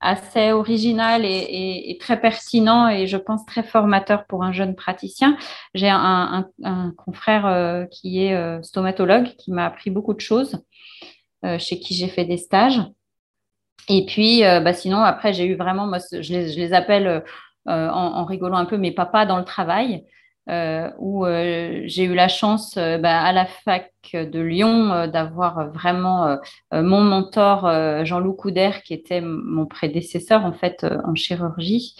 assez original et, très pertinent et je pense très formateur pour un jeune praticien. J'ai un, confrère euh, qui est euh, stomatologue qui m'a appris beaucoup de choses, euh, chez qui j'ai fait des stages. Et puis, bah, sinon, après, j'ai eu vraiment, moi, je les, je les appelle en, en, rigolant un peu mes papas dans le travail. Euh, où euh, j'ai eu la chance euh, bah, à la fac de Lyon d'avoir vraiment mon mentor Jean-Loup Couder qui était mon prédécesseur en fait en chirurgie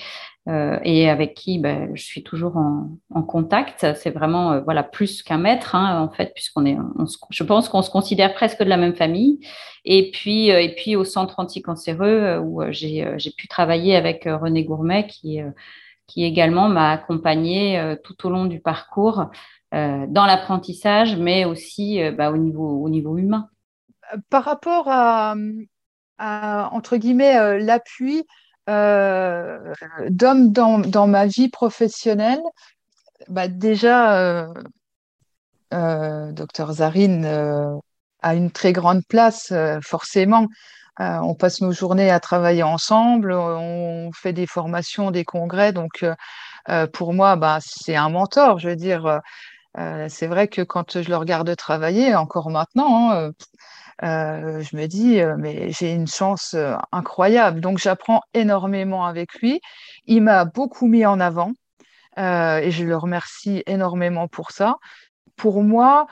et avec qui bah, je suis toujours en, contact. C'est vraiment voilà plus qu'un maître hein, en fait puisqu'on est, on je pense qu'on se considère presque de la même famille. Et puis et puis au centre anticancéreux où j'ai pu travailler avec René Gourmet qui est qui également m'a accompagnée euh, tout au long du parcours euh, dans l'apprentissage, mais aussi euh, bah, au, niveau, au niveau humain. Par rapport à, entre guillemets, l'appui d'hommes dans, dans, ma vie professionnelle, bah, déjà, docteur Zarine a une très grande place, forcément. Euh, on passe nos journées à travailler ensemble, on fait des formations, des congrès. Donc, euh, euh, pour moi, bah, c'est un mentor. Je veux dire, c'est vrai que quand je le regarde travailler, encore maintenant, hein, je me dis, mais j'ai une chance incroyable. Donc, j'apprends énormément avec lui. Il m'a beaucoup mis en avant et je le remercie énormément pour ça. Pour moi,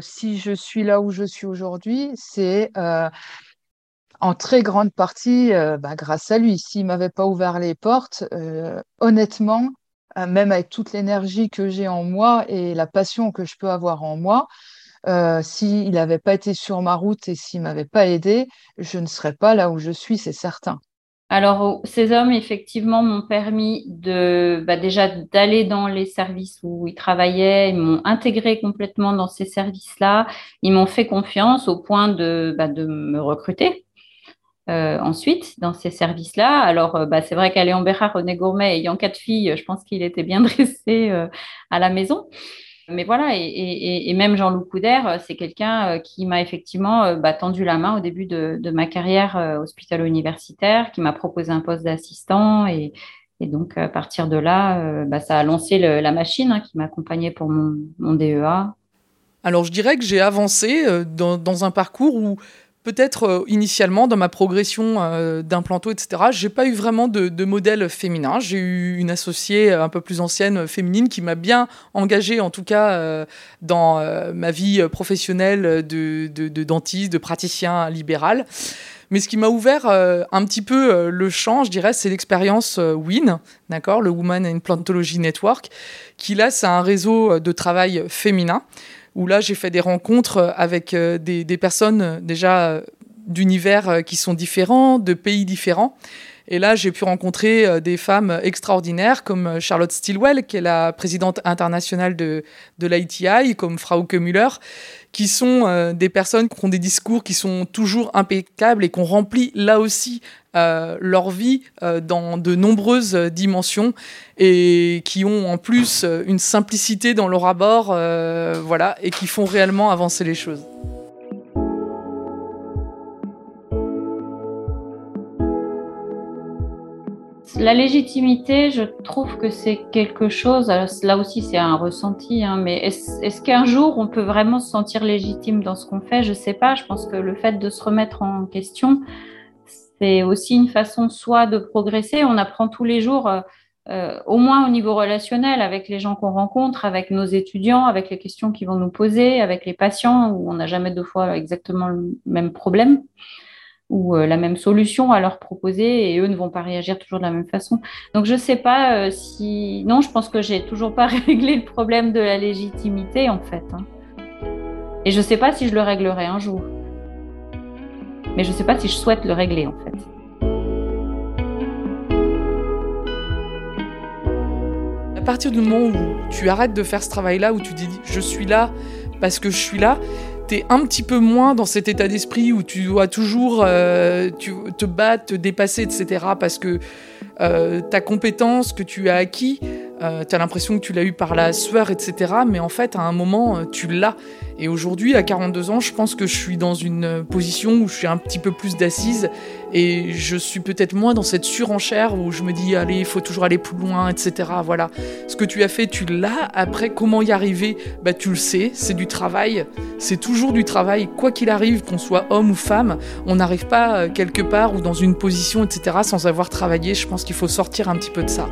si je suis là où je suis aujourd'hui, c'est en très grande partie euh, bah, grâce à lui. S'il m'avait pas ouvert les portes, euh, honnêtement, euh, même avec toute l'énergie que j'ai en moi et la passion que je peux avoir en moi, s'il n'avait pas été sur ma route et s'il m'avait pas aidé, je ne serais pas là où je suis, c'est certain. Alors, ces hommes, effectivement, m'ont permis de bah, déjà d'aller dans les services où ils travaillaient, ils m'ont intégré complètement dans ces services-là, ils m'ont fait confiance au point de, bah, de me recruter euh, ensuite dans ces services-là. Alors, euh, bah, c'est vrai qu'à Léon Bérard, René Gourmet, ayant quatre filles, je pense qu'il était bien dressé euh, à la maison. Mais voilà, et, même Jean-Loup Couder, c'est quelqu'un qui m'a effectivement bah, tendu la main au début de, ma carrière hospitalo-universitaire, qui m'a proposé un poste d'assistant. Et, donc, à partir de là, bah, ça a lancé la machine hein, qui m'accompagnait pour mon, DEA. Alors, je dirais que j'ai avancé dans un parcours où peut-être euh, initialement dans ma progression euh, d'implanto, etc., j'ai pas eu vraiment de, modèle féminin. J'ai eu une associée un peu plus ancienne féminine qui m'a bien engagée, en tout cas euh, dans ma vie professionnelle de, de, dentiste, de praticien libéral. Mais ce qui m'a ouvert un petit peu le champ, je dirais, c'est l'expérience WIN, d'accord, le Woman Implantology Network, qui là, c'est un réseau de travail féminin où là j'ai fait des rencontres avec euh, des, personnes euh, déjà euh, d'univers qui sont différents, de pays différents. Et là, j'ai pu rencontrer des femmes extraordinaires comme Charlotte Stilwell, qui est la présidente internationale de, l'ITI, comme Frauke Müller, qui sont des personnes qui ont des discours qui sont toujours impeccables et qui ont rempli là aussi euh, leur vie euh, dans de nombreuses dimensions et qui ont en plus euh, une simplicité dans leur abord, voilà, et qui font réellement avancer les choses. La légitimité, je trouve que c'est quelque chose, là aussi c'est un ressenti, hein, mais est-ce qu'un jour on peut vraiment se sentir légitime dans ce qu'on fait? Je ne sais pas, je pense que le fait de se remettre en question, c'est aussi une façon soit de progresser. On apprend tous les jours euh, euh, au moins au niveau relationnel, avec les gens qu'on rencontre, avec nos étudiants, avec les questions qu'ils vont nous poser, avec les patients, où on n'a jamais deux fois exactement le même problème ou euh, la même solution à leur proposer et eux ne vont pas réagir toujours de la même façon. Donc je ne sais pas euh, si... Non, je pense que j'ai toujours pas réglé le problème de la légitimité en fait. Hein. Et je ne sais pas si je le réglerai un jour. Mais je ne sais pas si je souhaite le régler en fait. À partir du moment où tu arrêtes de faire ce travail-là, où tu dis je suis là parce que je suis là, tu es un petit peu moins dans cet état d'esprit où tu dois toujours euh, te battre, te dépasser, etc. Parce que euh, ta compétence que tu as acquis, euh, tu as l'impression que tu l'as eu par la sueur, etc. Mais en fait, à un moment, tu l'as. Et aujourd'hui, à 42 ans, je pense que je suis dans une position où je suis un petit peu plus d'assise et je suis peut-être moins dans cette surenchère où je me dis, allez, il faut toujours aller plus loin, etc. Voilà. Ce que tu as fait, tu l'as. Après, comment y arriver? Bah, Tu le sais, c'est du travail. C'est toujours du travail. Quoi qu'il arrive, qu'on soit homme ou femme, on n'arrive pas euh, quelque part ou dans une position, etc., sans avoir travaillé. Je pense qu'il faut sortir un petit peu de ça.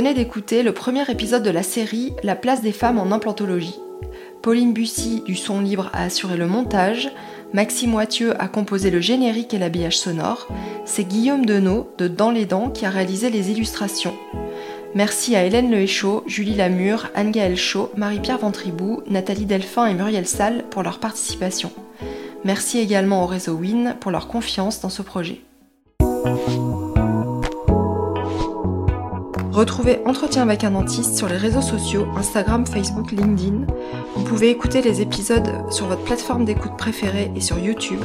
Venez d'écouter le premier épisode de la série La place des femmes en implantologie. Pauline Bussy du Son Libre a assuré le montage, Maxime Wathieu a composé le générique et l'habillage sonore, c'est Guillaume Denot de Dans les Dents qui a réalisé les illustrations. Merci à Hélène Lehéchaud, Julie Lamure, Anne-Gaëlle Chaud, Marie-Pierre Ventribou, Nathalie Delphin et Muriel Salle pour leur participation. Merci également au réseau WIN pour leur confiance dans ce projet. Retrouvez Entretien avec un dentiste sur les réseaux sociaux, Instagram, Facebook, LinkedIn. Vous pouvez écouter les épisodes sur votre plateforme d'écoute préférée et sur YouTube.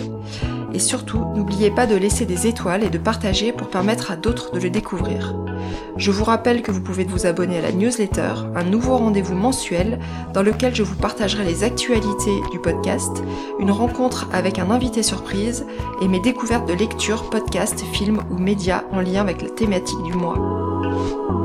Et surtout, n'oubliez pas de laisser des étoiles et de partager pour permettre à d'autres de le découvrir. Je vous rappelle que vous pouvez vous abonner à la newsletter, un nouveau rendez-vous mensuel dans lequel je vous partagerai les actualités du podcast, une rencontre avec un invité surprise et mes découvertes de lecture, podcasts, films ou médias en lien avec la thématique du mois. Ooh.